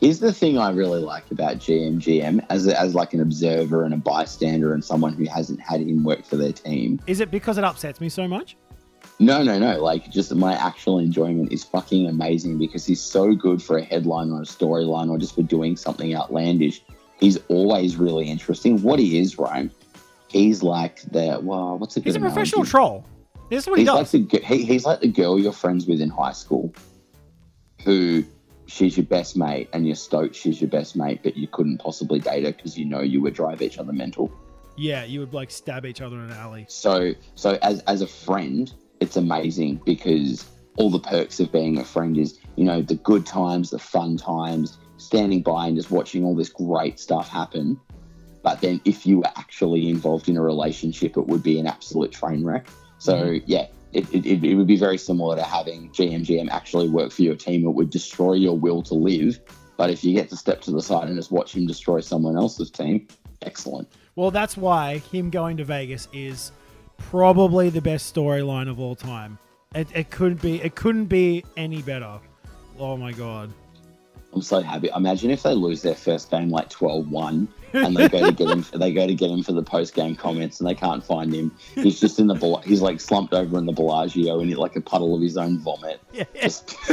Here's the thing I really like about GMGM as a, as like an observer and a bystander and someone who hasn't had him work for their team. Is it because it upsets me so much? No, no, no. Like just my actual enjoyment is fucking amazing because he's so good for a headline or a storyline or just for doing something outlandish. He's always really interesting. What he is, right? He's like the well, what's a good He's a professional analogy? troll. This is what he he's like does. the he, he's like the girl you're friends with in high school, who she's your best mate, and you're stoked she's your best mate, but you couldn't possibly date her because you know you would drive each other mental. Yeah, you would like stab each other in an alley. So so as as a friend, it's amazing because all the perks of being a friend is you know the good times, the fun times, standing by and just watching all this great stuff happen. But then if you were actually involved in a relationship, it would be an absolute train wreck. So mm-hmm. yeah, it, it, it would be very similar to having GMGM actually work for your team. It would destroy your will to live. But if you get to step to the side and just watch him destroy someone else's team, excellent. Well, that's why him going to Vegas is probably the best storyline of all time. It, it couldn't be. It couldn't be any better. Oh my god. I'm so happy. Imagine if they lose their first game like 12-1 and they go to get him they go to get him for the post game comments and they can't find him. He's just in the he's like slumped over in the Bellagio and like a puddle of his own vomit. Yeah. Just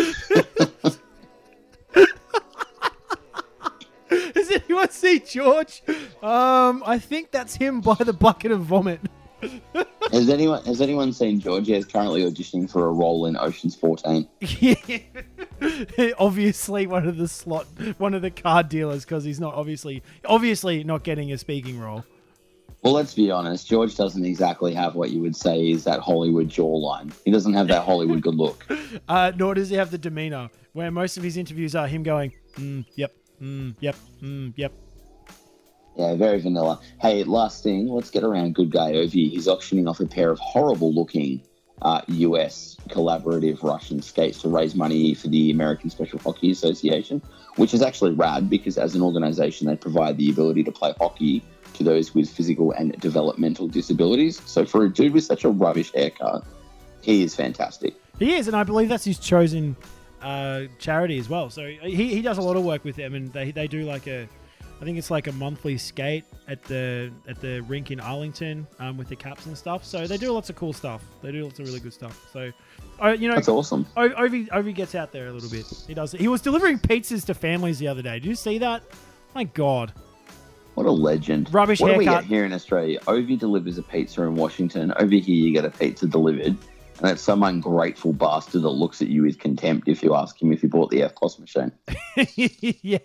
Has anyone see George. Um, I think that's him by the bucket of vomit. Has anyone has anyone seen George? He's currently auditioning for a role in Ocean's 14. obviously, one of the slot, one of the card dealers, because he's not obviously, obviously not getting a speaking role. Well, let's be honest. George doesn't exactly have what you would say is that Hollywood jawline. He doesn't have that Hollywood good look. Uh, nor does he have the demeanor, where most of his interviews are him going, mm, "Yep, mm, yep, mm, yep." Yeah, very vanilla. Hey, last thing, let's get around good guy Ovi. He's auctioning off a pair of horrible looking uh, US collaborative Russian skates to raise money for the American Special Hockey Association, which is actually rad because as an organization, they provide the ability to play hockey to those with physical and developmental disabilities. So for a dude with such a rubbish haircut, he is fantastic. He is, and I believe that's his chosen uh, charity as well. So he, he does a lot of work with them, and they, they do like a, I think it's like a monthly skate at the at the rink in Arlington um, with the caps and stuff. So they do lots of cool stuff. They do lots of really good stuff. So, uh, you know, That's awesome. O- Ovi Ovi gets out there a little bit. He does. He was delivering pizzas to families the other day. Did you see that? My God. What a legend. Rubbish what do we haircut. get here in Australia? Ovi delivers a pizza in Washington. Over here, you get a pizza delivered. And it's some ungrateful bastard that looks at you with contempt if you ask him if he bought the EFTPOS machine. yeah,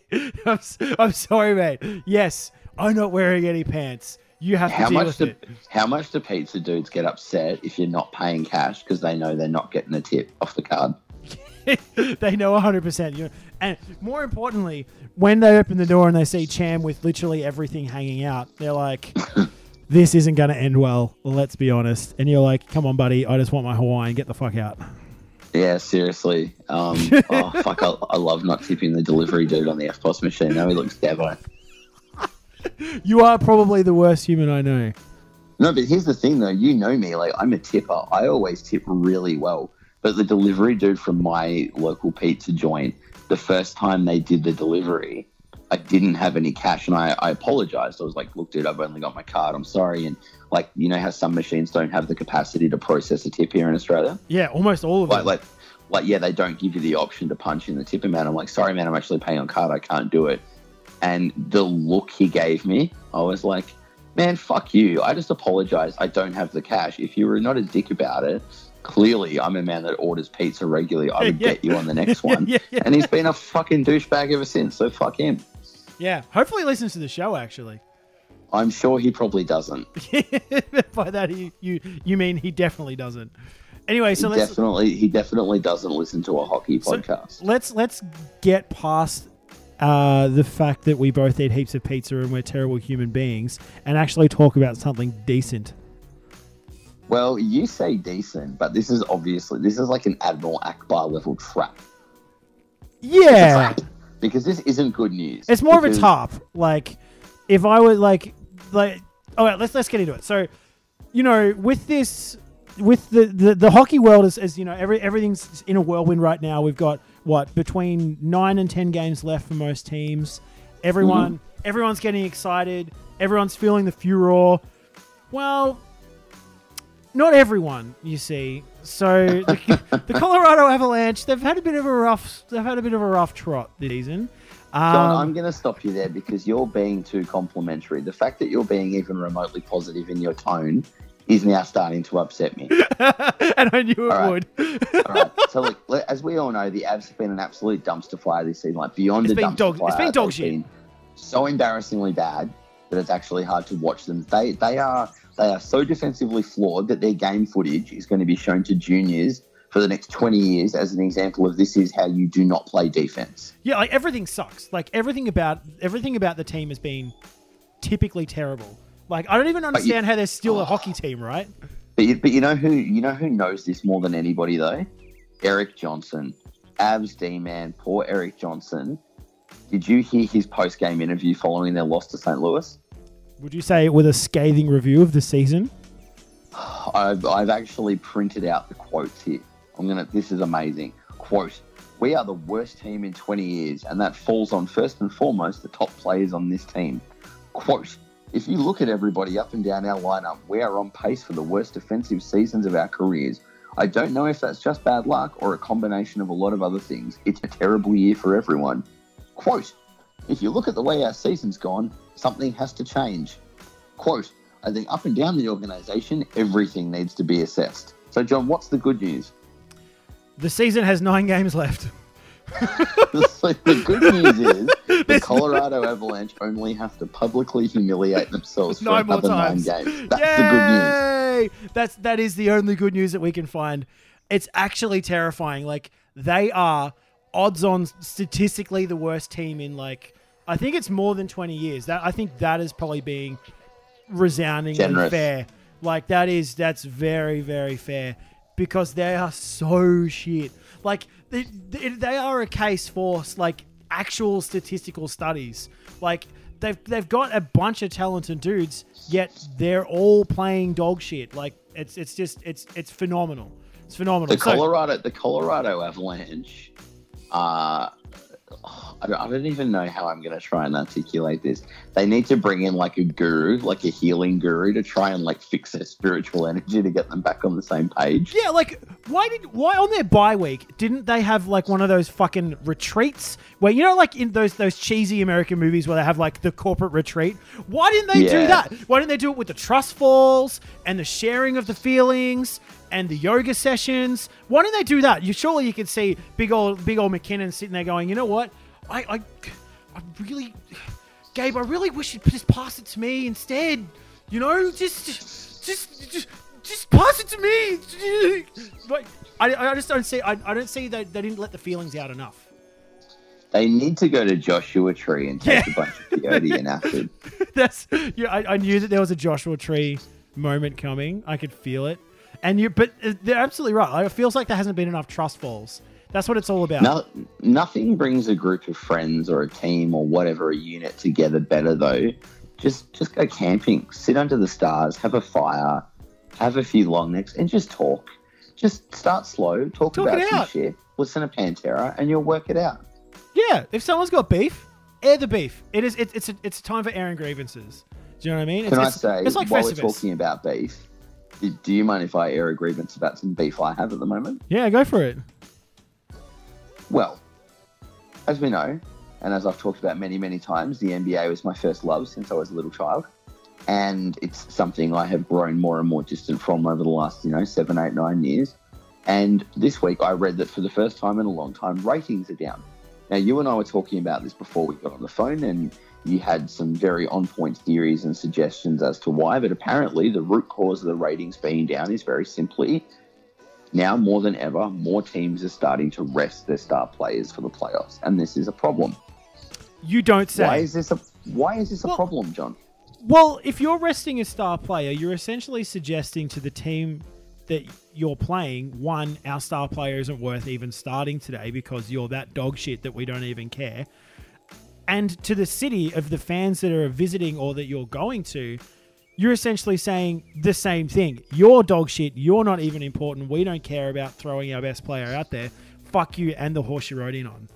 I'm, I'm sorry, mate. Yes, I'm not wearing any pants. You have to How deal much with do it. how much do pizza dudes get upset if you're not paying cash because they know they're not getting a tip off the card? they know 100%. You know, and more importantly, when they open the door and they see Cam with literally everything hanging out, they're like, this isn't going to end well. Let's be honest. And you're like, come on, buddy. I just want my Hawaiian. Get the fuck out. Yeah, seriously. Um, oh fuck! I, I love not tipping the delivery dude on the EFTPOS machine. Now he looks devo. You are probably the worst human I know. No, but here's the thing though. You know me, like I'm a tipper. I always tip really well. But the delivery dude from my local pizza joint, the first time they did the delivery, I didn't have any cash and I, I apologized. I was like, look, dude, I've only got my card. I'm sorry. And like, you know how some machines don't have the capacity to process a tip here in Australia? Yeah, almost all of Like, it. like, like, yeah, they don't give you the option to punch in the tip amount. I'm like, sorry, man, I'm actually paying on card. I can't do it. And the look he gave me, I was like, man, fuck you. I just apologize. I don't have the cash. If you were not a dick about it, clearly I'm a man that orders pizza regularly. I would Yeah. get you on the next one. yeah, yeah, And he's been a fucking douchebag ever since. So fuck him. Yeah. Hopefully, he listens to the show. Actually, I'm sure he probably doesn't. by that you you you mean he definitely doesn't. Anyway, so he let's definitely, he definitely doesn't listen to a hockey So- podcast. let's let's get past uh, the fact that we both eat heaps of pizza and we're terrible human beings, and actually talk about something decent. Well, you say decent, but this is obviously this is like an Admiral Ackbar level trap. Yeah, Trap. Because this isn't good news. it's more of a Because- top. Like, if I would like, like, all right, let's let's get into it. So, you know, with this, with the the, the hockey world is, is you know every everything's in a whirlwind right now. We've got what between nine and ten games left for most teams. Everyone, mm-hmm. everyone's getting excited. Everyone's feeling the furor. Well, not everyone, you see. So the, the Colorado Avalanche, they've had a bit of a rough, they've had a bit of a rough trot this season. John, Um, I'm going to stop you there because you're being too complimentary. The fact that you're being even remotely positive in your tone is now starting to upset me. and I knew it would. All right. So, look, as we all know, the Avs have been an absolute dumpster fire this season, like beyond It's dumpster dog- fire. it's been dog shit. been so embarrassingly bad that it's actually hard to watch them. They they are they are so defensively flawed that their game footage is going to be shown to juniors for the next 20 years as an example of this is how you do not play defense. Yeah, like everything sucks. Like everything about everything about the team has been typically terrible. Like I don't even you- understand how they're still a hockey team, right? But you, but you know who you know who knows this more than anybody though? Erik Johnson, Avs D man, poor Erik Johnson. Did you hear his post game interview following their loss to St. Louis? Would you say with a scathing review of the season? I've, I've actually printed out the quotes here. I'm gonna. This is amazing. Quote: We are the worst team in 20 years, and that falls on first and foremost the top players on this team. Quote: If you look at everybody up and down our lineup, we are on pace for the worst defensive seasons of our careers. I don't know if that's just bad luck or a combination of a lot of other things. It's a terrible year for everyone. Quote: if you look at the way our season's gone, something has to change. Quote, I think up and down the organisation, everything needs to be assessed. So, John, what's the good news? The season has nine games left. so the good news is the Colorado Avalanche only have to publicly humiliate themselves for Nine more another nine times. games. That's the good news. Yay! That's that is the only good news that we can find. It's actually terrifying. Like they are odds on statistically the worst team in like I think it's more than twenty years. That I think that is probably being resoundingly Generous. fair. Like that is that's very very fair because they are so shit. Like they, they, they are a case for like actual statistical studies. Like they've they've got a bunch of talented dudes, yet they're all playing dog shit. Like it's it's just it's it's phenomenal. It's phenomenal. The So- Colorado, the Colorado Avalanche. Uh, I don't, I don't even know how I'm going to try and articulate this. They need to bring in like a guru, like a healing guru, to try and like fix their spiritual energy to get them back on the same page. Yeah, like why did why on their bye week didn't they have like one of those fucking retreats where you know like in those those cheesy American movies where they have like the corporate retreat? Why didn't they do that? Why didn't they do it with the trust falls and the sharing of the feelings and the yoga sessions? Why don't they do that? You surely you could see big old big old MacKinnon sitting there going, you know what? I I, I really Gabe, I really wish you'd just pass it to me instead. You know, just, just, just, just pass it to me. Like, I, I just don't see. I, I don't see that they didn't let the feelings out enough. They need to go to Joshua Tree and take Yeah. a bunch of peyote and acid. That's yeah. I, I knew that there was a Joshua Tree moment coming. I could feel it. And you, but uh, they're absolutely right. Like, It feels like there hasn't been enough trust falls. That's what it's all about. No, nothing brings a group of friends or a team or whatever a unit together better though. Just just go camping, sit under the stars, have a fire, have a few long necks, and just talk. Just start slow, talk, Talk about some shit, listen to Pantera, and you'll work it out. Yeah, if someone's got beef, air the beef. It is. It, it's a, it's a time for airing grievances. Do you know what I mean? It's, Can I say, it's like while Festivus. we're talking about beef, do- you mind if I air a grievance about some beef I have at the moment? Yeah, go for it. Well, as we know, and as I've talked about many, many times, the NBA was my first love since I was a little child. And it's something I have grown more and more distant from over the last, you know, seven, eight, nine years. And this week I read that for the first time in a long time, ratings are down. Now, you and I were talking about this before we got on the phone, and you had some very on point theories and suggestions as to why. But apparently, the root cause of the ratings being down is very simply now more than ever, more teams are starting to rest their star players for the playoffs, and this is a problem. You don't say. Why is this a Why is this a Well- problem, John? Well, if you're resting a star player, you're essentially suggesting to the team that you're playing, one, our star player isn't worth even starting today because you're that dog shit that we don't even care. And to the city of the fans that are visiting or that you're going to, you're essentially saying the same thing. You're dog shit. You're not even important. We don't care about throwing our best player out there. Fuck you and the horse you rode in on.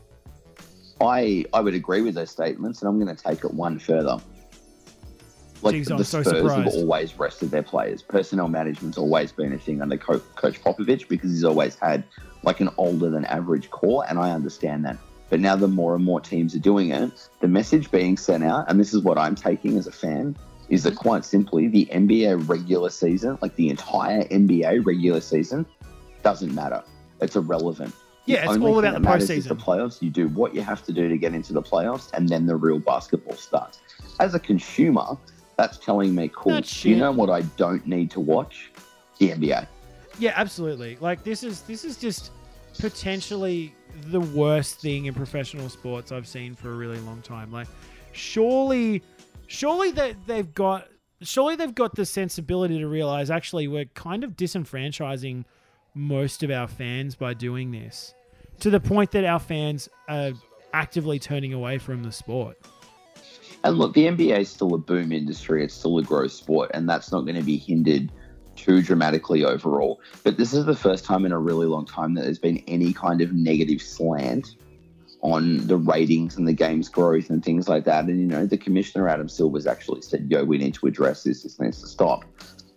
I I would agree with those statements, and I'm going to take it one further. Like Jeez, I'm the so Spurs have always rested their players. Personnel management's always been a thing under Coach Popovich because he's always had like an older than average core, and I understand that. But now the more and more teams are doing it, the message being sent out, and this is what I'm taking as a fan, is that mm-hmm. quite simply the NBA regular season, like the entire NBA regular season, doesn't matter. It's irrelevant. Yeah, it's all about the is the playoffs. You do what you have to do to get into the playoffs, and then the real basketball starts. As a consumer, that's telling me, cool. Do you know what I don't need to watch? The NBA. Yeah, absolutely. Like this is this is just potentially the worst thing in professional sports I've seen for a really long time. Like surely surely that they've got surely they've got the sensibility to realize actually we're kind of disenfranchising most of our fans by doing this. To the point that our fans are actively turning away from the sport. And look, the NBA is still a boom industry. It's still a growth sport, and that's not going to be hindered too dramatically overall. But this is the first time in a really long time that there's been any kind of negative slant on the ratings and the game's growth and things like that. And, you know, the commissioner, Adam Silver's actually said, yo, we need to address this. This needs to stop.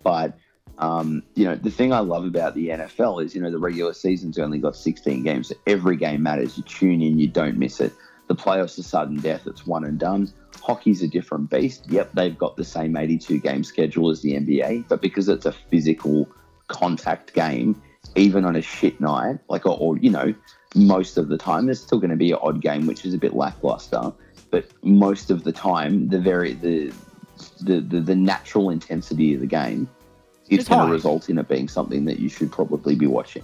But, um, you know, the thing I love about the NFL is, you know, the regular season's only got 16 games. So every game matters. You tune in, you don't miss it. The playoffs are sudden death. It's one and done. Hockey's a different beast. Yep, they've got the same 82 game schedule as the NBA, but because it's a physical contact game, even on a shit night, like, or, or you know, most of the time, there's still going to be an odd game, which is a bit lackluster. But most of the time, the very the the the, the natural intensity of the game is It's going to result in it being something that you should probably be watching.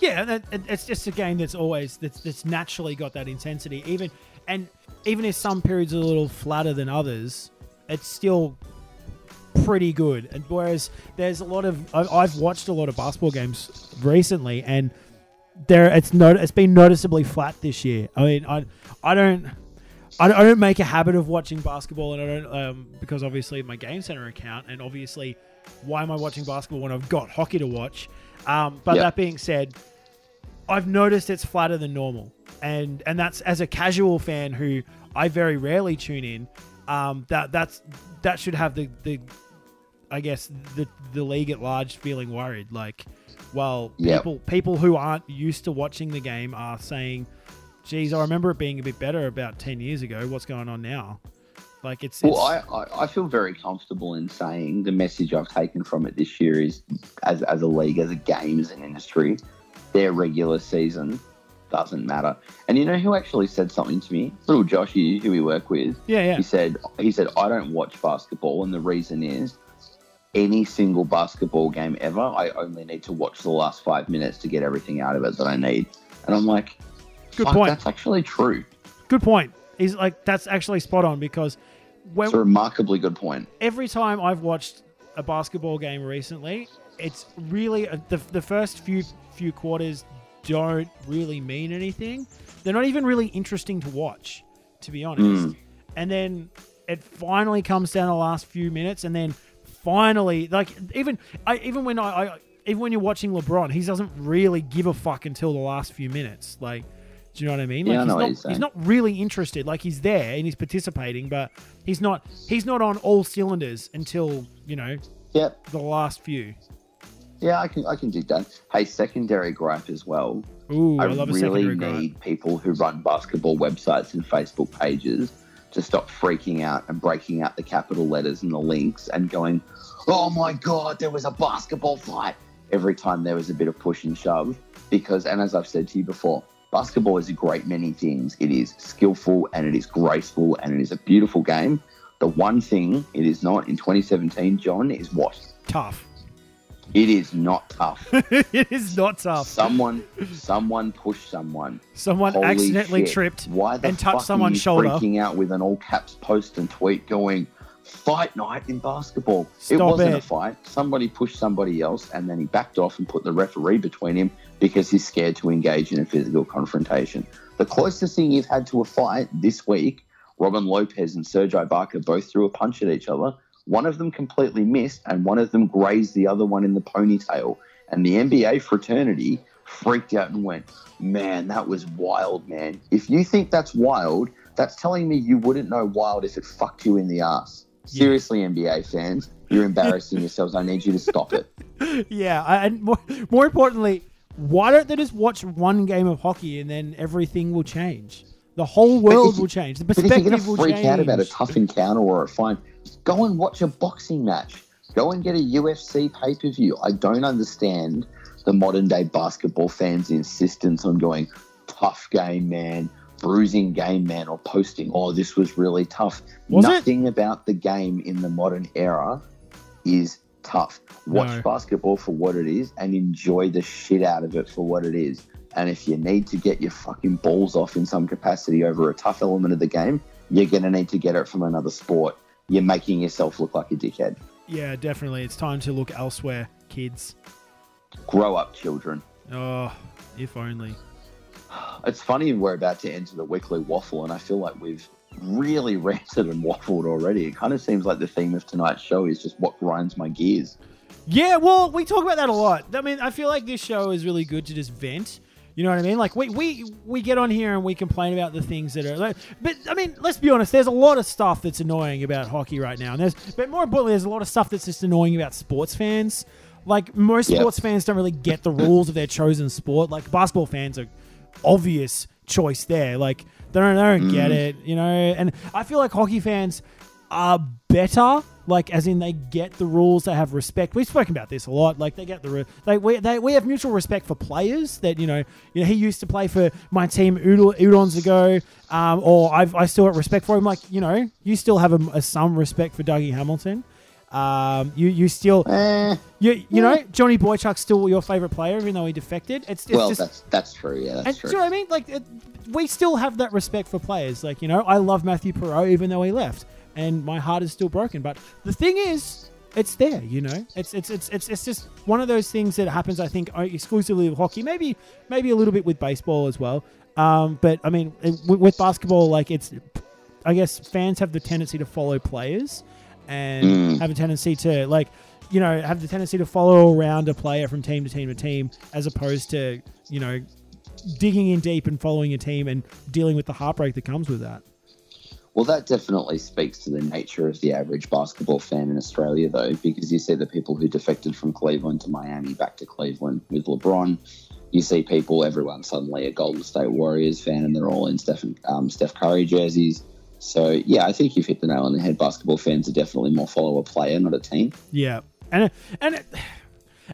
Yeah, it's just a game that's always that's, that's naturally got that intensity. Even and even if some periods are a little flatter than others, it's still pretty good. And whereas there's a lot of I've watched a lot of basketball games recently, and there it's not it's been noticeably flat this year. I mean, I I don't. I don't, I don't make a habit of watching basketball, and I don't um, because obviously my Game Center account, and obviously, why am I watching basketball when I've got hockey to watch? Um, but Yep. that being said, I've noticed it's flatter than normal, and and that's as a casual fan who I very rarely tune in. Um, that that's that should have the the I guess the the league at large feeling worried. Like, well, Yep. people people who aren't used to watching the game are saying, "Geez, I remember it being a bit better about ten years ago. What's going on now?" Like, it's, Well, I, I, I feel very comfortable in saying the message I've taken from it this year is as, as a league, as a game, as an industry, their regular season doesn't matter. And you know who actually said something to me? Little Joshy, who we work with. yeah, yeah, He said he said I don't watch basketball, and the reason is any single basketball game ever, I only need to watch the last five minutes to get everything out of it that I need. And I'm like, Good point. That's actually true. good point. He's like, that's actually spot on because when It's a remarkably good point. every time I've watched a basketball game recently, it's really uh, the, the first few few quarters don't really mean anything. They're not even really interesting to watch, to be honest. And then it finally comes down the last few minutes, and then finally, like even I even when I, I even when you're watching LeBron, he doesn't really give a fuck until the last few minutes. Like, do you know what I mean? Like Yeah, I he's know what not he's not really interested. Like he's there and he's participating, but he's not he's not on all cylinders until you know Yep. the last few. Yeah, I can I can dig that. Hey, secondary gripe as well. Ooh, I, I, love a really secondary gripe. need people who run basketball websites and Facebook pages to stop freaking out and breaking out the capital letters and the links and going, "Oh my god, there was a basketball fight!" Every time there was a bit of push and shove, because and as I've said to you before, basketball is a great many things. It is skillful and it is graceful and it is a beautiful game. The one thing it is not in 2017, John, is what Tough. it is not tough. it is not tough. someone, someone pushed someone. Someone Holy accidentally shit. tripped Why the and touched fuck someone's shoulder. freaking out with an all caps post and tweet going, "Fight night in basketball." Stop it wasn't it. a fight. Somebody pushed somebody else, and then he backed off and put the referee between him because he's scared to engage in a physical confrontation. The closest thing you've had to a fight this week, Robin Lopez and Serge Ibaka both threw a punch at each other. One of them completely missed, and one of them grazed the other one in the ponytail. And the NBA fraternity freaked out and went, Man, that was wild, man. If you think that's wild, that's telling me you wouldn't know wild if it fucked you in the ass. Yeah. Seriously, NBA fans, you're embarrassing yourselves. I need you to stop it. yeah, and more, more importantly, why don't they just watch one game of hockey and then everything will change? The whole world will change. The But if you're going perspective to will freak change. out about a tough encounter or a fine, go and watch a boxing match. Go and get a UFC pay per view. I don't understand the modern day basketball fans' insistence on going tough game, man, bruising game, man, or posting, oh, this was really tough. Was it? Nothing about the game in the modern era is tough. Watch No. basketball for what it is and enjoy the shit out of it for what it is. And if you need to get your fucking balls off in some capacity over a tough element of the game, you're going to need to get it from another sport. You're making yourself look like a dickhead. Yeah, definitely. It's time to look elsewhere, kids. Grow up, children. Oh, if only. It's funny we're about to enter the weekly waffle, and I feel like we've really ranted and waffled already. It kind of seems like the theme of tonight's show is just what grinds my gears. Yeah, well, we talk about that a lot. I mean, I feel like this show is really good to just vent. You know what I mean? Like we we we get on here and we complain about the things that are like, but I mean, let's be honest. There's a lot of stuff that's annoying about hockey right now, and there's but more importantly, there's a lot of stuff that's just annoying about sports fans. Like most Yep. sports fans don't really get the rules of their chosen sport. Like basketball fans are obvious choice there. Like they don't, they don't Mm. get it, you know. And I feel like hockey fans are better. Like as in they get the rules, they have respect. We've spoken about this a lot. Like they get the re- they we they, we have mutual respect for players. That you know, you know he used to play for my team Udon, Udons ago, um, or I've I still have respect for him. Like you know, you still have a, a some respect for Dougie Hamilton. Um, you you still Eh, you you know Johnny Boychuk's still your favorite player, even though he defected. It's, it's well, just that's that's true. Yeah, that's and, do you know what I mean? Like, it, we still have that respect for players. Like, you know, I love Matthew Perreault even though he left, and my heart is still broken. But the thing is, it's there. You know, it's it's it's it's, it's just one of those things that happens. I think uh, exclusively with hockey, maybe maybe a little bit with baseball as well. Um, but I mean, it- with, with basketball, like it's, I guess fans have the tendency to follow players, and Mm. have a tendency to like. You know, have the tendency to follow around a player from team to team to team, as opposed to you know digging in deep and following a team and dealing with the heartbreak that comes with that. Well, that definitely speaks to the nature of the average basketball fan in Australia, though, because you see the people who defected from Cleveland to Miami back to Cleveland with LeBron. You see people, everyone suddenly a Golden State Warriors fan, and they're all in Steph, um, Steph Curry jerseys. So, yeah, I think you've hit the nail on the head. Basketball fans are definitely more follow a player, not a team. Yeah, and and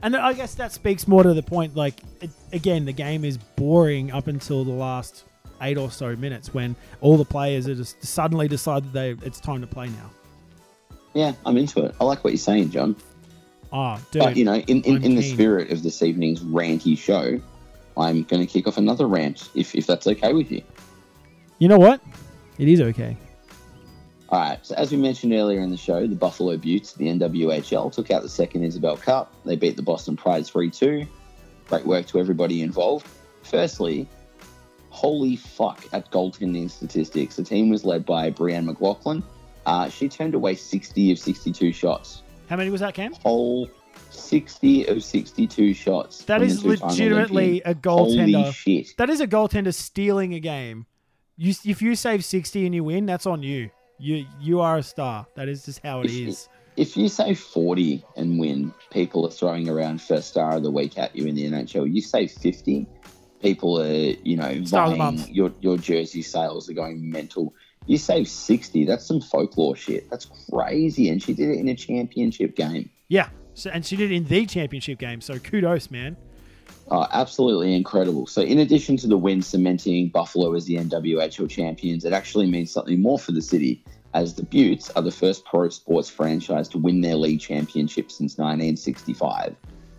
and I guess that speaks more to the point. Like it, again, the game is boring up until the last eight or so minutes when all the players are just suddenly decide that they it's time to play now. Yeah, I'm into it. I like what you're saying, John. Ah, dude, But, you know, in, in, in the spirit of this evening's ranty show, I'm going to kick off another rant, if, if that's okay with you. you know what? It is okay. All right. So as we mentioned earlier in the show, the Buffalo Beauts, the NWHL, took out the second Isobel Cup. They beat the Boston Pride 3-2. Great work to everybody involved. Firstly, holy fuck at goaltending statistics. The team was led by Brianne McLaughlin. Uh, she turned away 60 of 62 shots. How many was that, Cam? Whole 60 of 62 shots. That from is the two-time legitimately a goaltender. Holy shit. That is a goaltender stealing a game. You, if you save sixty and you win, that's on you. You you are a star. That is just how it If is. if you say 40 and win, people are throwing around first star of the week at you in the NHL. You say 50, people are, you know, buying your, your jersey sales are going mental. You save 60, that's some folklore shit. That's crazy. And she did it in a championship game. Yeah. So, and she did it in the championship game. So kudos, man. Oh, absolutely incredible. So, in addition to the win cementing Buffalo as the NWHL champions, it actually means something more for the city, as the Beauts are the first pro sports franchise to win their league championship since 1965.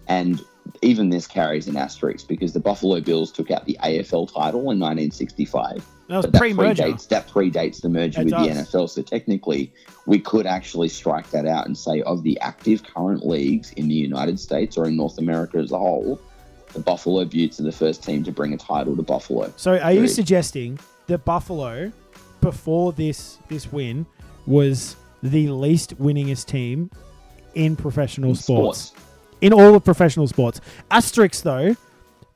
And even this carries an asterisk because the Buffalo Bills took out the AFL title in 1965. That that predates, that predates the merger It with the. NFL. So technically, we could actually strike that out and say of the active current leagues in the United States or in North America as a whole, the Buffalo Beauts are the first team to bring a title to Buffalo. So are you suggesting that Buffalo, before this this win, was the least winningest team in professional sports? In all of professional sports. Asterisk though,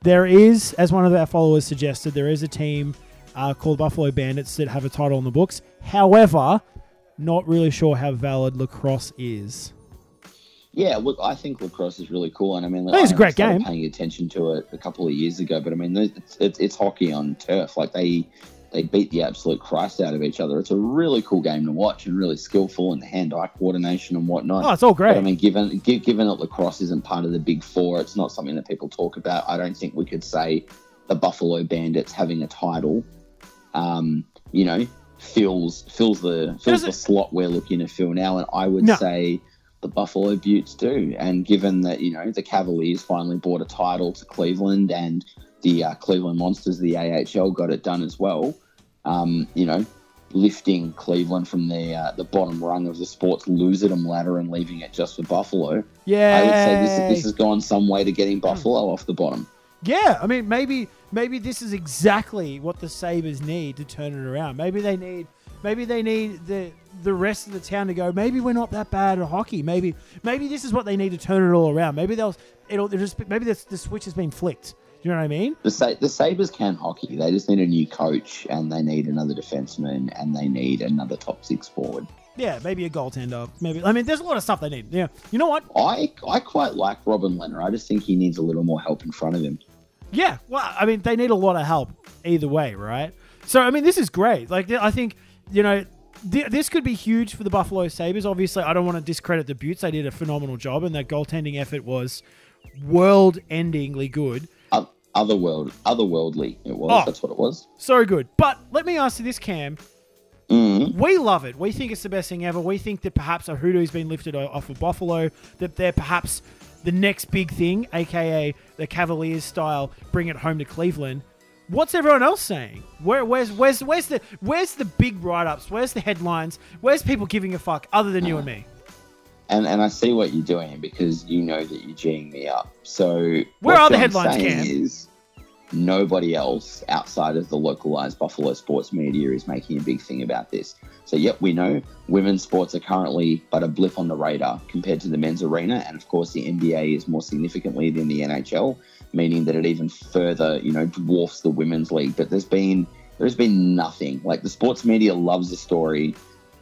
there is, as one of our followers suggested, there is a team uh, called Buffalo Bandits that have a title on the books. However, not really sure how valid lacrosse is. Yeah, look, I think lacrosse is really cool, and I mean, it's a great game. Paying attention to it a couple of years ago, but I mean, it's, it's, it's hockey on turf. Like they they beat the absolute Christ out of each other. It's a really cool game to watch and really skillful and hand-eye coordination and whatnot. Oh, it's all But I mean, given gi- given that lacrosse isn't part of the big four, it's not something that people talk about. I don't think we could say the Buffalo Bandits having a title, um, you know, fills fills the fills Does the it- slot we're looking to fill now. And I would No. say the Buffalo Beauts do. And given that you know the Cavaliers finally brought a title to Cleveland, and the uh, Cleveland Monsters, the AHL, got it done as well. Um, you know, lifting Cleveland from the uh, the bottom rung of the sports loserdom ladder and leaving it just for Buffalo. Yeah. I would say this this has gone some way to getting Buffalo off the bottom. Yeah, I mean, maybe maybe this is exactly what the Sabres need to turn it around. Maybe they need maybe they need the the rest of the town to go. Maybe we're not that bad at hockey. Maybe maybe this is what they need to turn it all around. Maybe they'll it'll just maybe the, the switch has been flicked. Do you know what I mean? The Sa- the Sabres can hockey. They just need a new coach and they need another defenseman and they need another top six forward. Yeah, maybe a goaltender. Maybe I mean, there's a lot of stuff they need. Yeah, you know what? I I quite like Robin Lehner. I just think he needs a little more help in front of him. Yeah, well, I mean, they need a lot of help either way, right? So, I mean, this is great. Like, I think, you know, th- this could be huge for the Buffalo Sabres. Obviously, I don't want to discredit the Beauts. They did a phenomenal job, and that goaltending effort was world endingly good. Otherworld, otherworldly, it was. Oh. That's what it was. So good. But let me ask you this, Cam. Mm. We love it. We think it's the best thing ever. We think that perhaps a hoodoo's been lifted off of Buffalo, that they're perhaps the next big thing, aka the Cavaliers style, bring it home to Cleveland. What's everyone else saying? Where, where's where's where's the where's the big write ups? Where's the headlines? Where's people giving a fuck other than you and me? And and I see what you're doing because you know that you're geeing me up. So Where are the headlines, Cam? Is nobody else outside of the localized Buffalo sports media is making a big thing about this. So yep, we know women's sports are currently but a blip on the radar compared to the men's arena, and of course the NBA is more significantly than the NHL, meaning that it even further you know dwarfs the women's league. But there's been there's been nothing like the sports media loves the story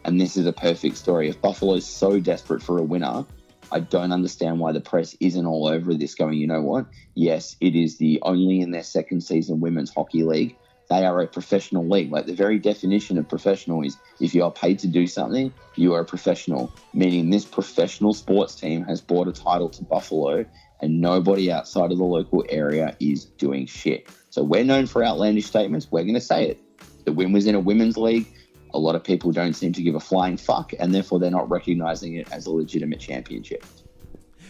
and this is a perfect story. If Buffalo's so desperate for a winner, I don't understand why the press isn't all over this going, you know what? Yes, it is the only in their second season women's hockey league. They are a professional league. Like the very definition of professional is if you are paid to do something, you are a professional, meaning this professional sports team has brought a title to Buffalo and nobody outside of the local area is doing shit. So we're known for outlandish statements. We're going to say it. The win was in a women's league a lot of people don't seem to give a flying fuck, and therefore they're not recognizing it as a legitimate championship.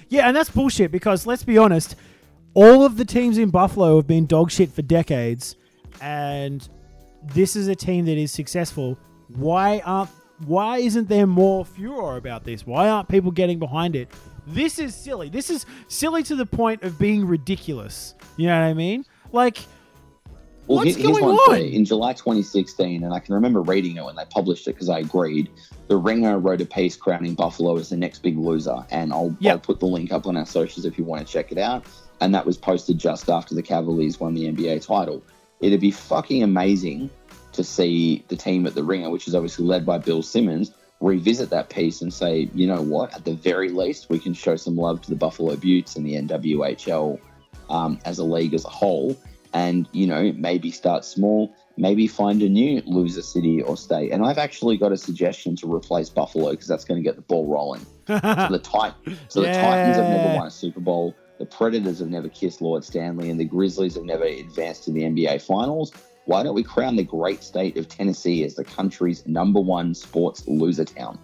Yeah, and that's bullshit because let's be honest, all of the teams in Buffalo have been dog shit for decades, and this is a team that is successful. Why aren't why isn't there more furor about this? Why aren't people getting behind it? This is silly. This is silly to the point of being ridiculous. You know what I mean? Like Well, What's here's going one on? In July 2016, and I can remember reading it when they published it because I agreed. The Ringer wrote a piece crowning Buffalo as the next big loser, and I'll, Yep. I'll put the link up on our socials if you want to check it out. And that was posted just after the Cavaliers won the NBA title. It'd be fucking amazing to see the team at the Ringer, which is obviously led by Bill Simmons, revisit that piece and say, you know what, at the very least, we can show some love to the Buffalo Beauts and the NWHL um, as a league as a whole. And you know maybe start small maybe find a new loser city or state. And i've actually got a suggestion to replace buffalo because that's going to get the ball rolling. So the tit- so the titans have never won a super bowl. The predators have never kissed lord stanley and the grizzlies have never advanced to the nba finals why don't we crown the great state of tennessee as the country's number one sports loser town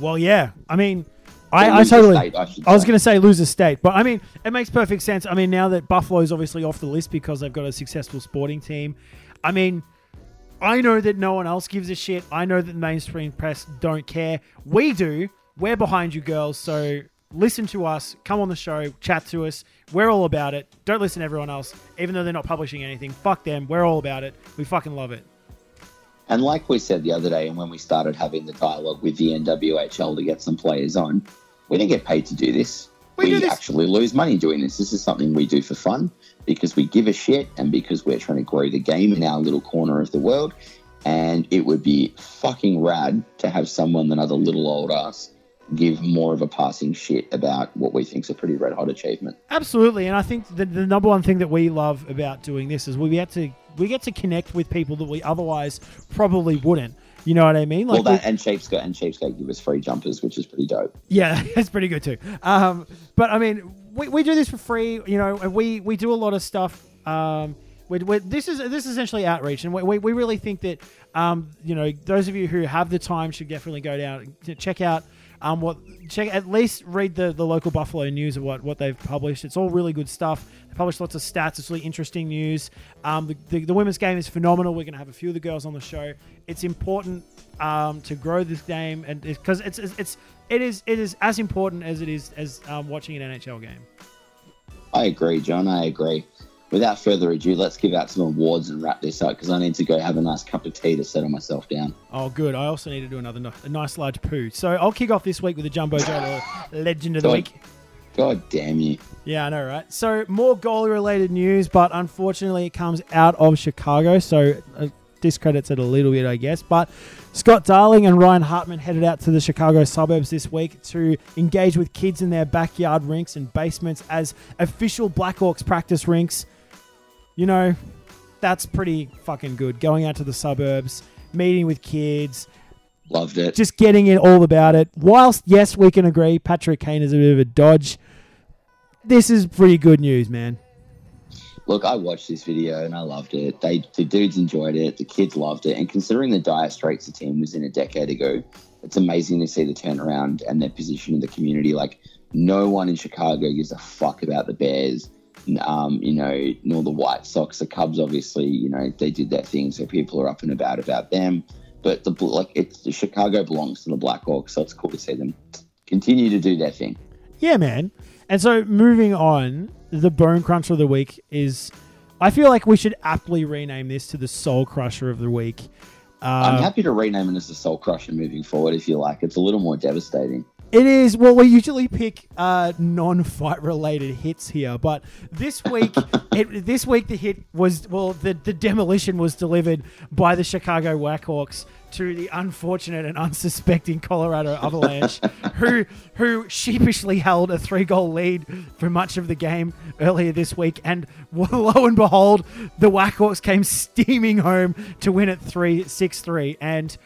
Well, yeah. I mean, I, I totally. state, I, I was going to say loser state, but I mean, it makes perfect sense. I mean, now that Buffalo's obviously off the list because they've got a successful sporting team, I mean, I know that no one else gives a shit. I know that the mainstream press don't care. We do. We're behind you, girls. So listen to us. Come on the show. Chat to us. We're all about it. Don't listen to everyone else, even though they're not publishing anything. Fuck them. We're all about it. We fucking love it. And like we said the other day, and when we started having the dialogue with the NWHL to get some players on, we didn't get paid to do this. We We, do this- actually lose money doing this. This is something we do for fun because we give a shit and because we're trying to grow the game in our little corner of the world. And it would be fucking rad to have someone that other little old us give more of a passing shit about what we think is a pretty red hot achievement. Absolutely, and I think the, the number one thing that we love about doing this is we get to we get to connect with people that we otherwise probably wouldn't. You know what I mean? well, we- that and Cheapskate and Cheapskate give us free jumpers, which is pretty dope. yeah, that's pretty good too. Um, but I mean, we, we do this for free, you know, and we we do a lot of stuff. Um, we, we, this is this is essentially outreach, and we, we, we really think that um, you know those of you who have the time should definitely go down and check out um, what check at least read the, the local Buffalo news of what what they've published. It's all really good stuff. They publish lots of stats. It's really interesting news. Um, the, the, the women's game is phenomenal. We're going to have a few of the girls on the show. It's important um, to grow this game, and because it's, it's it's it is it is as important as it is as um, watching an NHL game. I agree, John. I agree. Without further ado, let's give out some awards and wrap this up because I need to go have a nice cup of tea to settle myself down. Oh, good. I also need to do another no- a nice large poo. So I'll kick off this week with the Jumbo Joe Legend of the. Week. God damn you. Yeah, I know, right? So more goalie related news, but unfortunately, it comes out of Chicago. So uh, discredits it a little bit, I guess. But Scott Darling and Ryan Hartman headed out to the Chicago suburbs this week to engage with kids in their backyard rinks and basements as official Blackhawks practice rinks. You know, that's pretty fucking good. Going out to the suburbs, meeting with kids, Loved it. just getting it all about it. Whilst, yes, we can agree Patrick Kane is a bit of a dodge, this is pretty good news, man. Look, I watched this video and I loved it. They the dudes enjoyed it, the kids loved it, and considering the dire straits the team was in a decade ago, it's amazing to see the turnaround and their position in the community. Like no one in Chicago gives a fuck about the Bears, um, you know, nor the White Sox. The Cubs, obviously, you know, they did their thing, so people are up and about about them. But the like, it's Chicago belongs to the Blackhawks, so it's cool to see them continue to do their thing. Yeah, man. And so moving on, the Bone Cruncher of the Week is. I feel like we should aptly rename this to the Soul Crusher of the Week. I'm Uh, happy to rename it as the Soul Crusher moving forward if you like. It's a little more devastating. It is. Well, we usually pick uh, non-fight related hits here, but this week, it, this week the hit was well, the the demolition was delivered by the Chicago Blackhawks to the unfortunate and unsuspecting Colorado Avalanche, who who sheepishly held a three-goal lead for much of the game earlier this week, and lo and behold, the Blackhawks came steaming home to win it three six three, and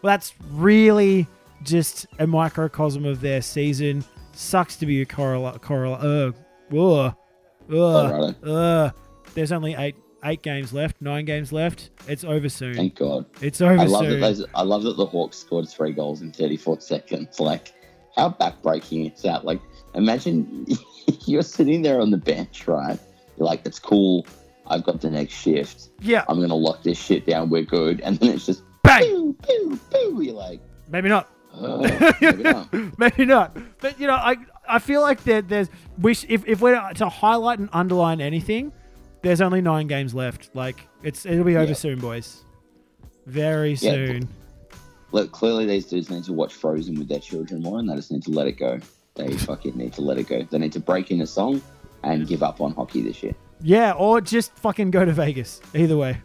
well, that's really just a microcosm of their season. Sucks to be a Corala. Corala. Uh, Colorado. ugh. There's only eight eight games left. Nine games left. It's over soon. Thank God. It's over I love that soon. those, I love that the Hawks scored three goals in 34 seconds. Like, how backbreaking is that? Like, imagine you're sitting there on the bench, right? You're like, it's cool. I've got the next shift. yeah, I'm gonna lock this shit down. We're good. And then it's just bang. pew pew pew. You're like, Maybe not. Oh, maybe not. Maybe not. But you know, I I feel like there, there's wish if if we're to highlight and underline anything, there's only nine games left. Like it's it'll be over Yeah. soon, boys. Very Yeah, soon. Look, clearly these dudes need to watch Frozen with their children more, and they just need to let it go. They fucking need to let it go. They need to break in a song and give up on hockey this year. Yeah, or just fucking go to Vegas. Either way.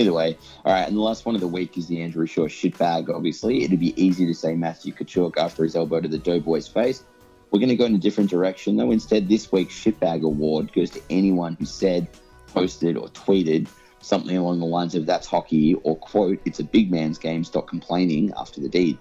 Either way, all right. And the last one of the week is the Andrew Shaw shitbag. Obviously, it'd be easy to say Matthew Tkachuk after his elbow to the Doughboy's face. We're going to go in a different direction, though. Instead, this week's shitbag award goes to anyone who said, posted, or tweeted something along the lines of "That's hockey" or "quote It's a big man's game. Stop complaining" after the deed.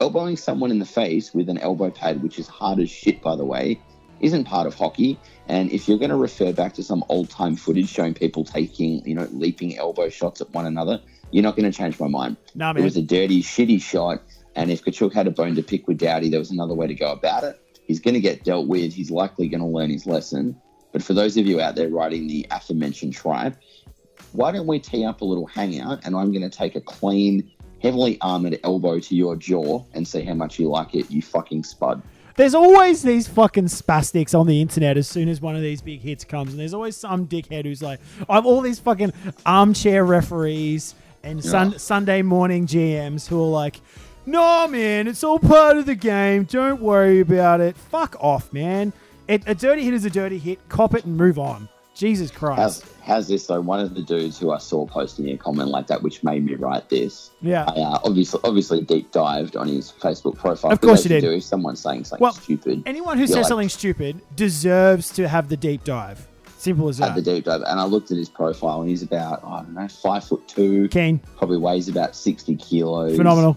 Elbowing someone in the face with an elbow pad, which is hard as shit, by the way, isn't part of hockey. And if you're going to refer back to some old time footage showing people taking, you know, leaping elbow shots at one another, you're not going to change my mind. Nah, It was a dirty, shitty shot. And if Tkachuk had a bone to pick with Doughty, there was another way to go about it. He's going to get dealt with. He's likely going to learn his lesson. But for those of you out there writing the aforementioned tribe, why don't we tee up a little hangout and I'm going to take a clean, heavily armored elbow to your jaw and see how much you like it, you fucking spud. There's always these fucking spastics on the internet as soon as one of these big hits comes, and there's always some dickhead who's like, I have all these fucking armchair referees and sun- Yeah. Sunday morning GMs who are like, no, man, it's all part of the game. Don't worry about it. Fuck off, man. It, a dirty hit is a dirty hit. Cop it and move on. Jesus Christ. How's, how's this though? One of the dudes who I saw posting a comment like that, which made me write this, yeah. I uh, obviously obviously deep dived on his Facebook profile. Of course you did. Do if someone's saying something Well, stupid, Anyone who says like- something stupid deserves to have the deep dive. Simple as had the deep dive, and I looked at his profile, and he's about I don't know five foot two, Keen. probably weighs about sixty kilos. Phenomenal.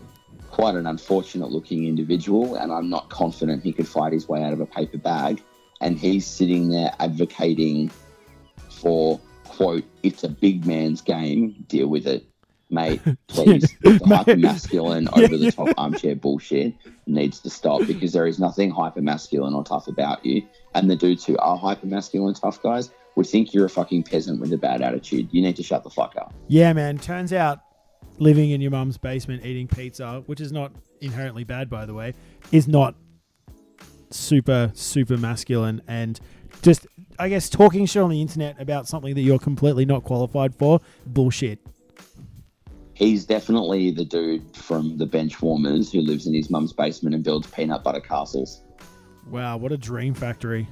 Quite an unfortunate looking individual, and I'm not confident he could fight his way out of a paper bag. And he's sitting there advocating for quote, "It's a big man's game. Deal with it." Mate, please. The hyper masculine, Yeah, over the top armchair bullshit needs to stop because there is nothing hyper masculine or tough about you. And the dudes who are hyper masculine tough guys would think you're a fucking peasant with a bad attitude. You need to shut the fuck up. Yeah, man. Turns out living in your mum's basement eating pizza, which is not inherently bad, by the way, is not super, super masculine. And just, I guess, talking shit on the internet about something that you're completely not qualified for, bullshit. He's definitely the dude from the bench warmers who lives in his mum's basement and builds peanut butter castles. Wow, what a dream factory.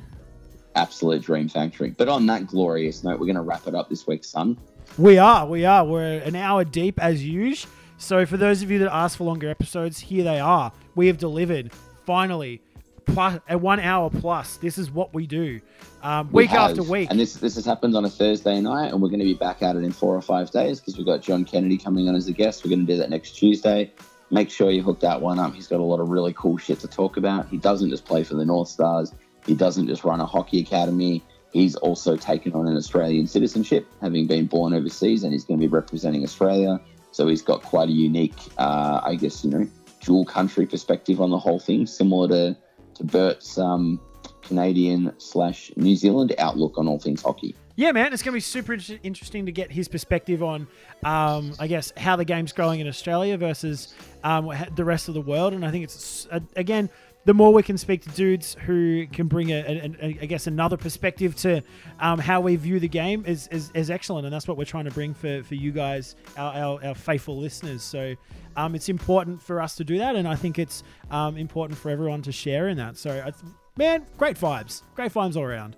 Absolute dream factory. But on that glorious note, we're going to wrap it up this week, son. We are, we are. We're an hour deep as usual. So for those of you that asked for longer episodes, here they are. We have delivered finally plus a one hour plus. This is what we do, um, We week have. after week. And this this has happened on a Thursday night, and we're going to be back at it in four or five days because we've got John Kennedy coming on as a guest. We're going to do that next Tuesday. Make sure you hook that one up. He's got a lot of really cool shit to talk about. He doesn't just play for the North Stars. He doesn't just run a hockey academy. He's also taken on an Australian citizenship, having been born overseas, and he's going to be representing Australia. So he's got quite a unique, uh, I guess, you know, dual country perspective on the whole thing, similar to to Bert's um, Canadian slash New Zealand outlook on all things hockey. Yeah, man, it's going to be super interesting to get his perspective on, um, I guess, how the game's growing in Australia versus um, the rest of the world. And I think it's uh, again, the more we can speak to dudes who can bring a, a, a I guess, another perspective to um, how we view the game is, is, is excellent, and that's what we're trying to bring for, for you guys, our, our, our faithful listeners. So um, it's important for us to do that, and I think it's um, important for everyone to share in that. So, th- man, great vibes, great vibes all around.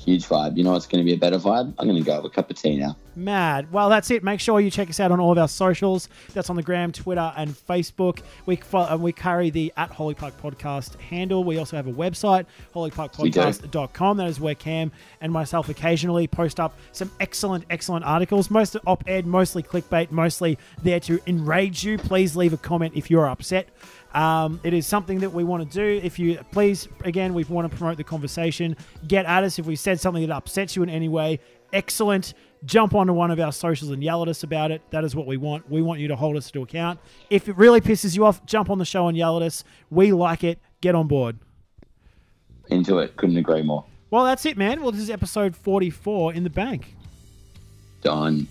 Huge vibe. You know what's going to be a better vibe? I'm going to go have a cup of tea now. Mad. Well, that's it. Make sure you check us out on all of our socials. That's on the gram, Twitter, and Facebook. We fo- uh, we carry the at Holy Puck Podcast handle. We also have a website, holypuckpodcast.com. That is where Cam and myself occasionally post up some excellent, excellent articles. Most op ed, mostly clickbait, mostly there to enrage you. Please leave a comment if you're upset. Um, it is something that we want to do. If you please, again, we want to promote the conversation. Get at us if we said something that upsets you in any way. Excellent. Jump onto one of our socials and yell at us about it. That is what we want. We want you to hold us to account. If it really pisses you off, jump on the show and yell at us. We like it. Get on board. Into it. Couldn't agree more. Well, that's it, man. Well, this is episode 44 in the bank. Done.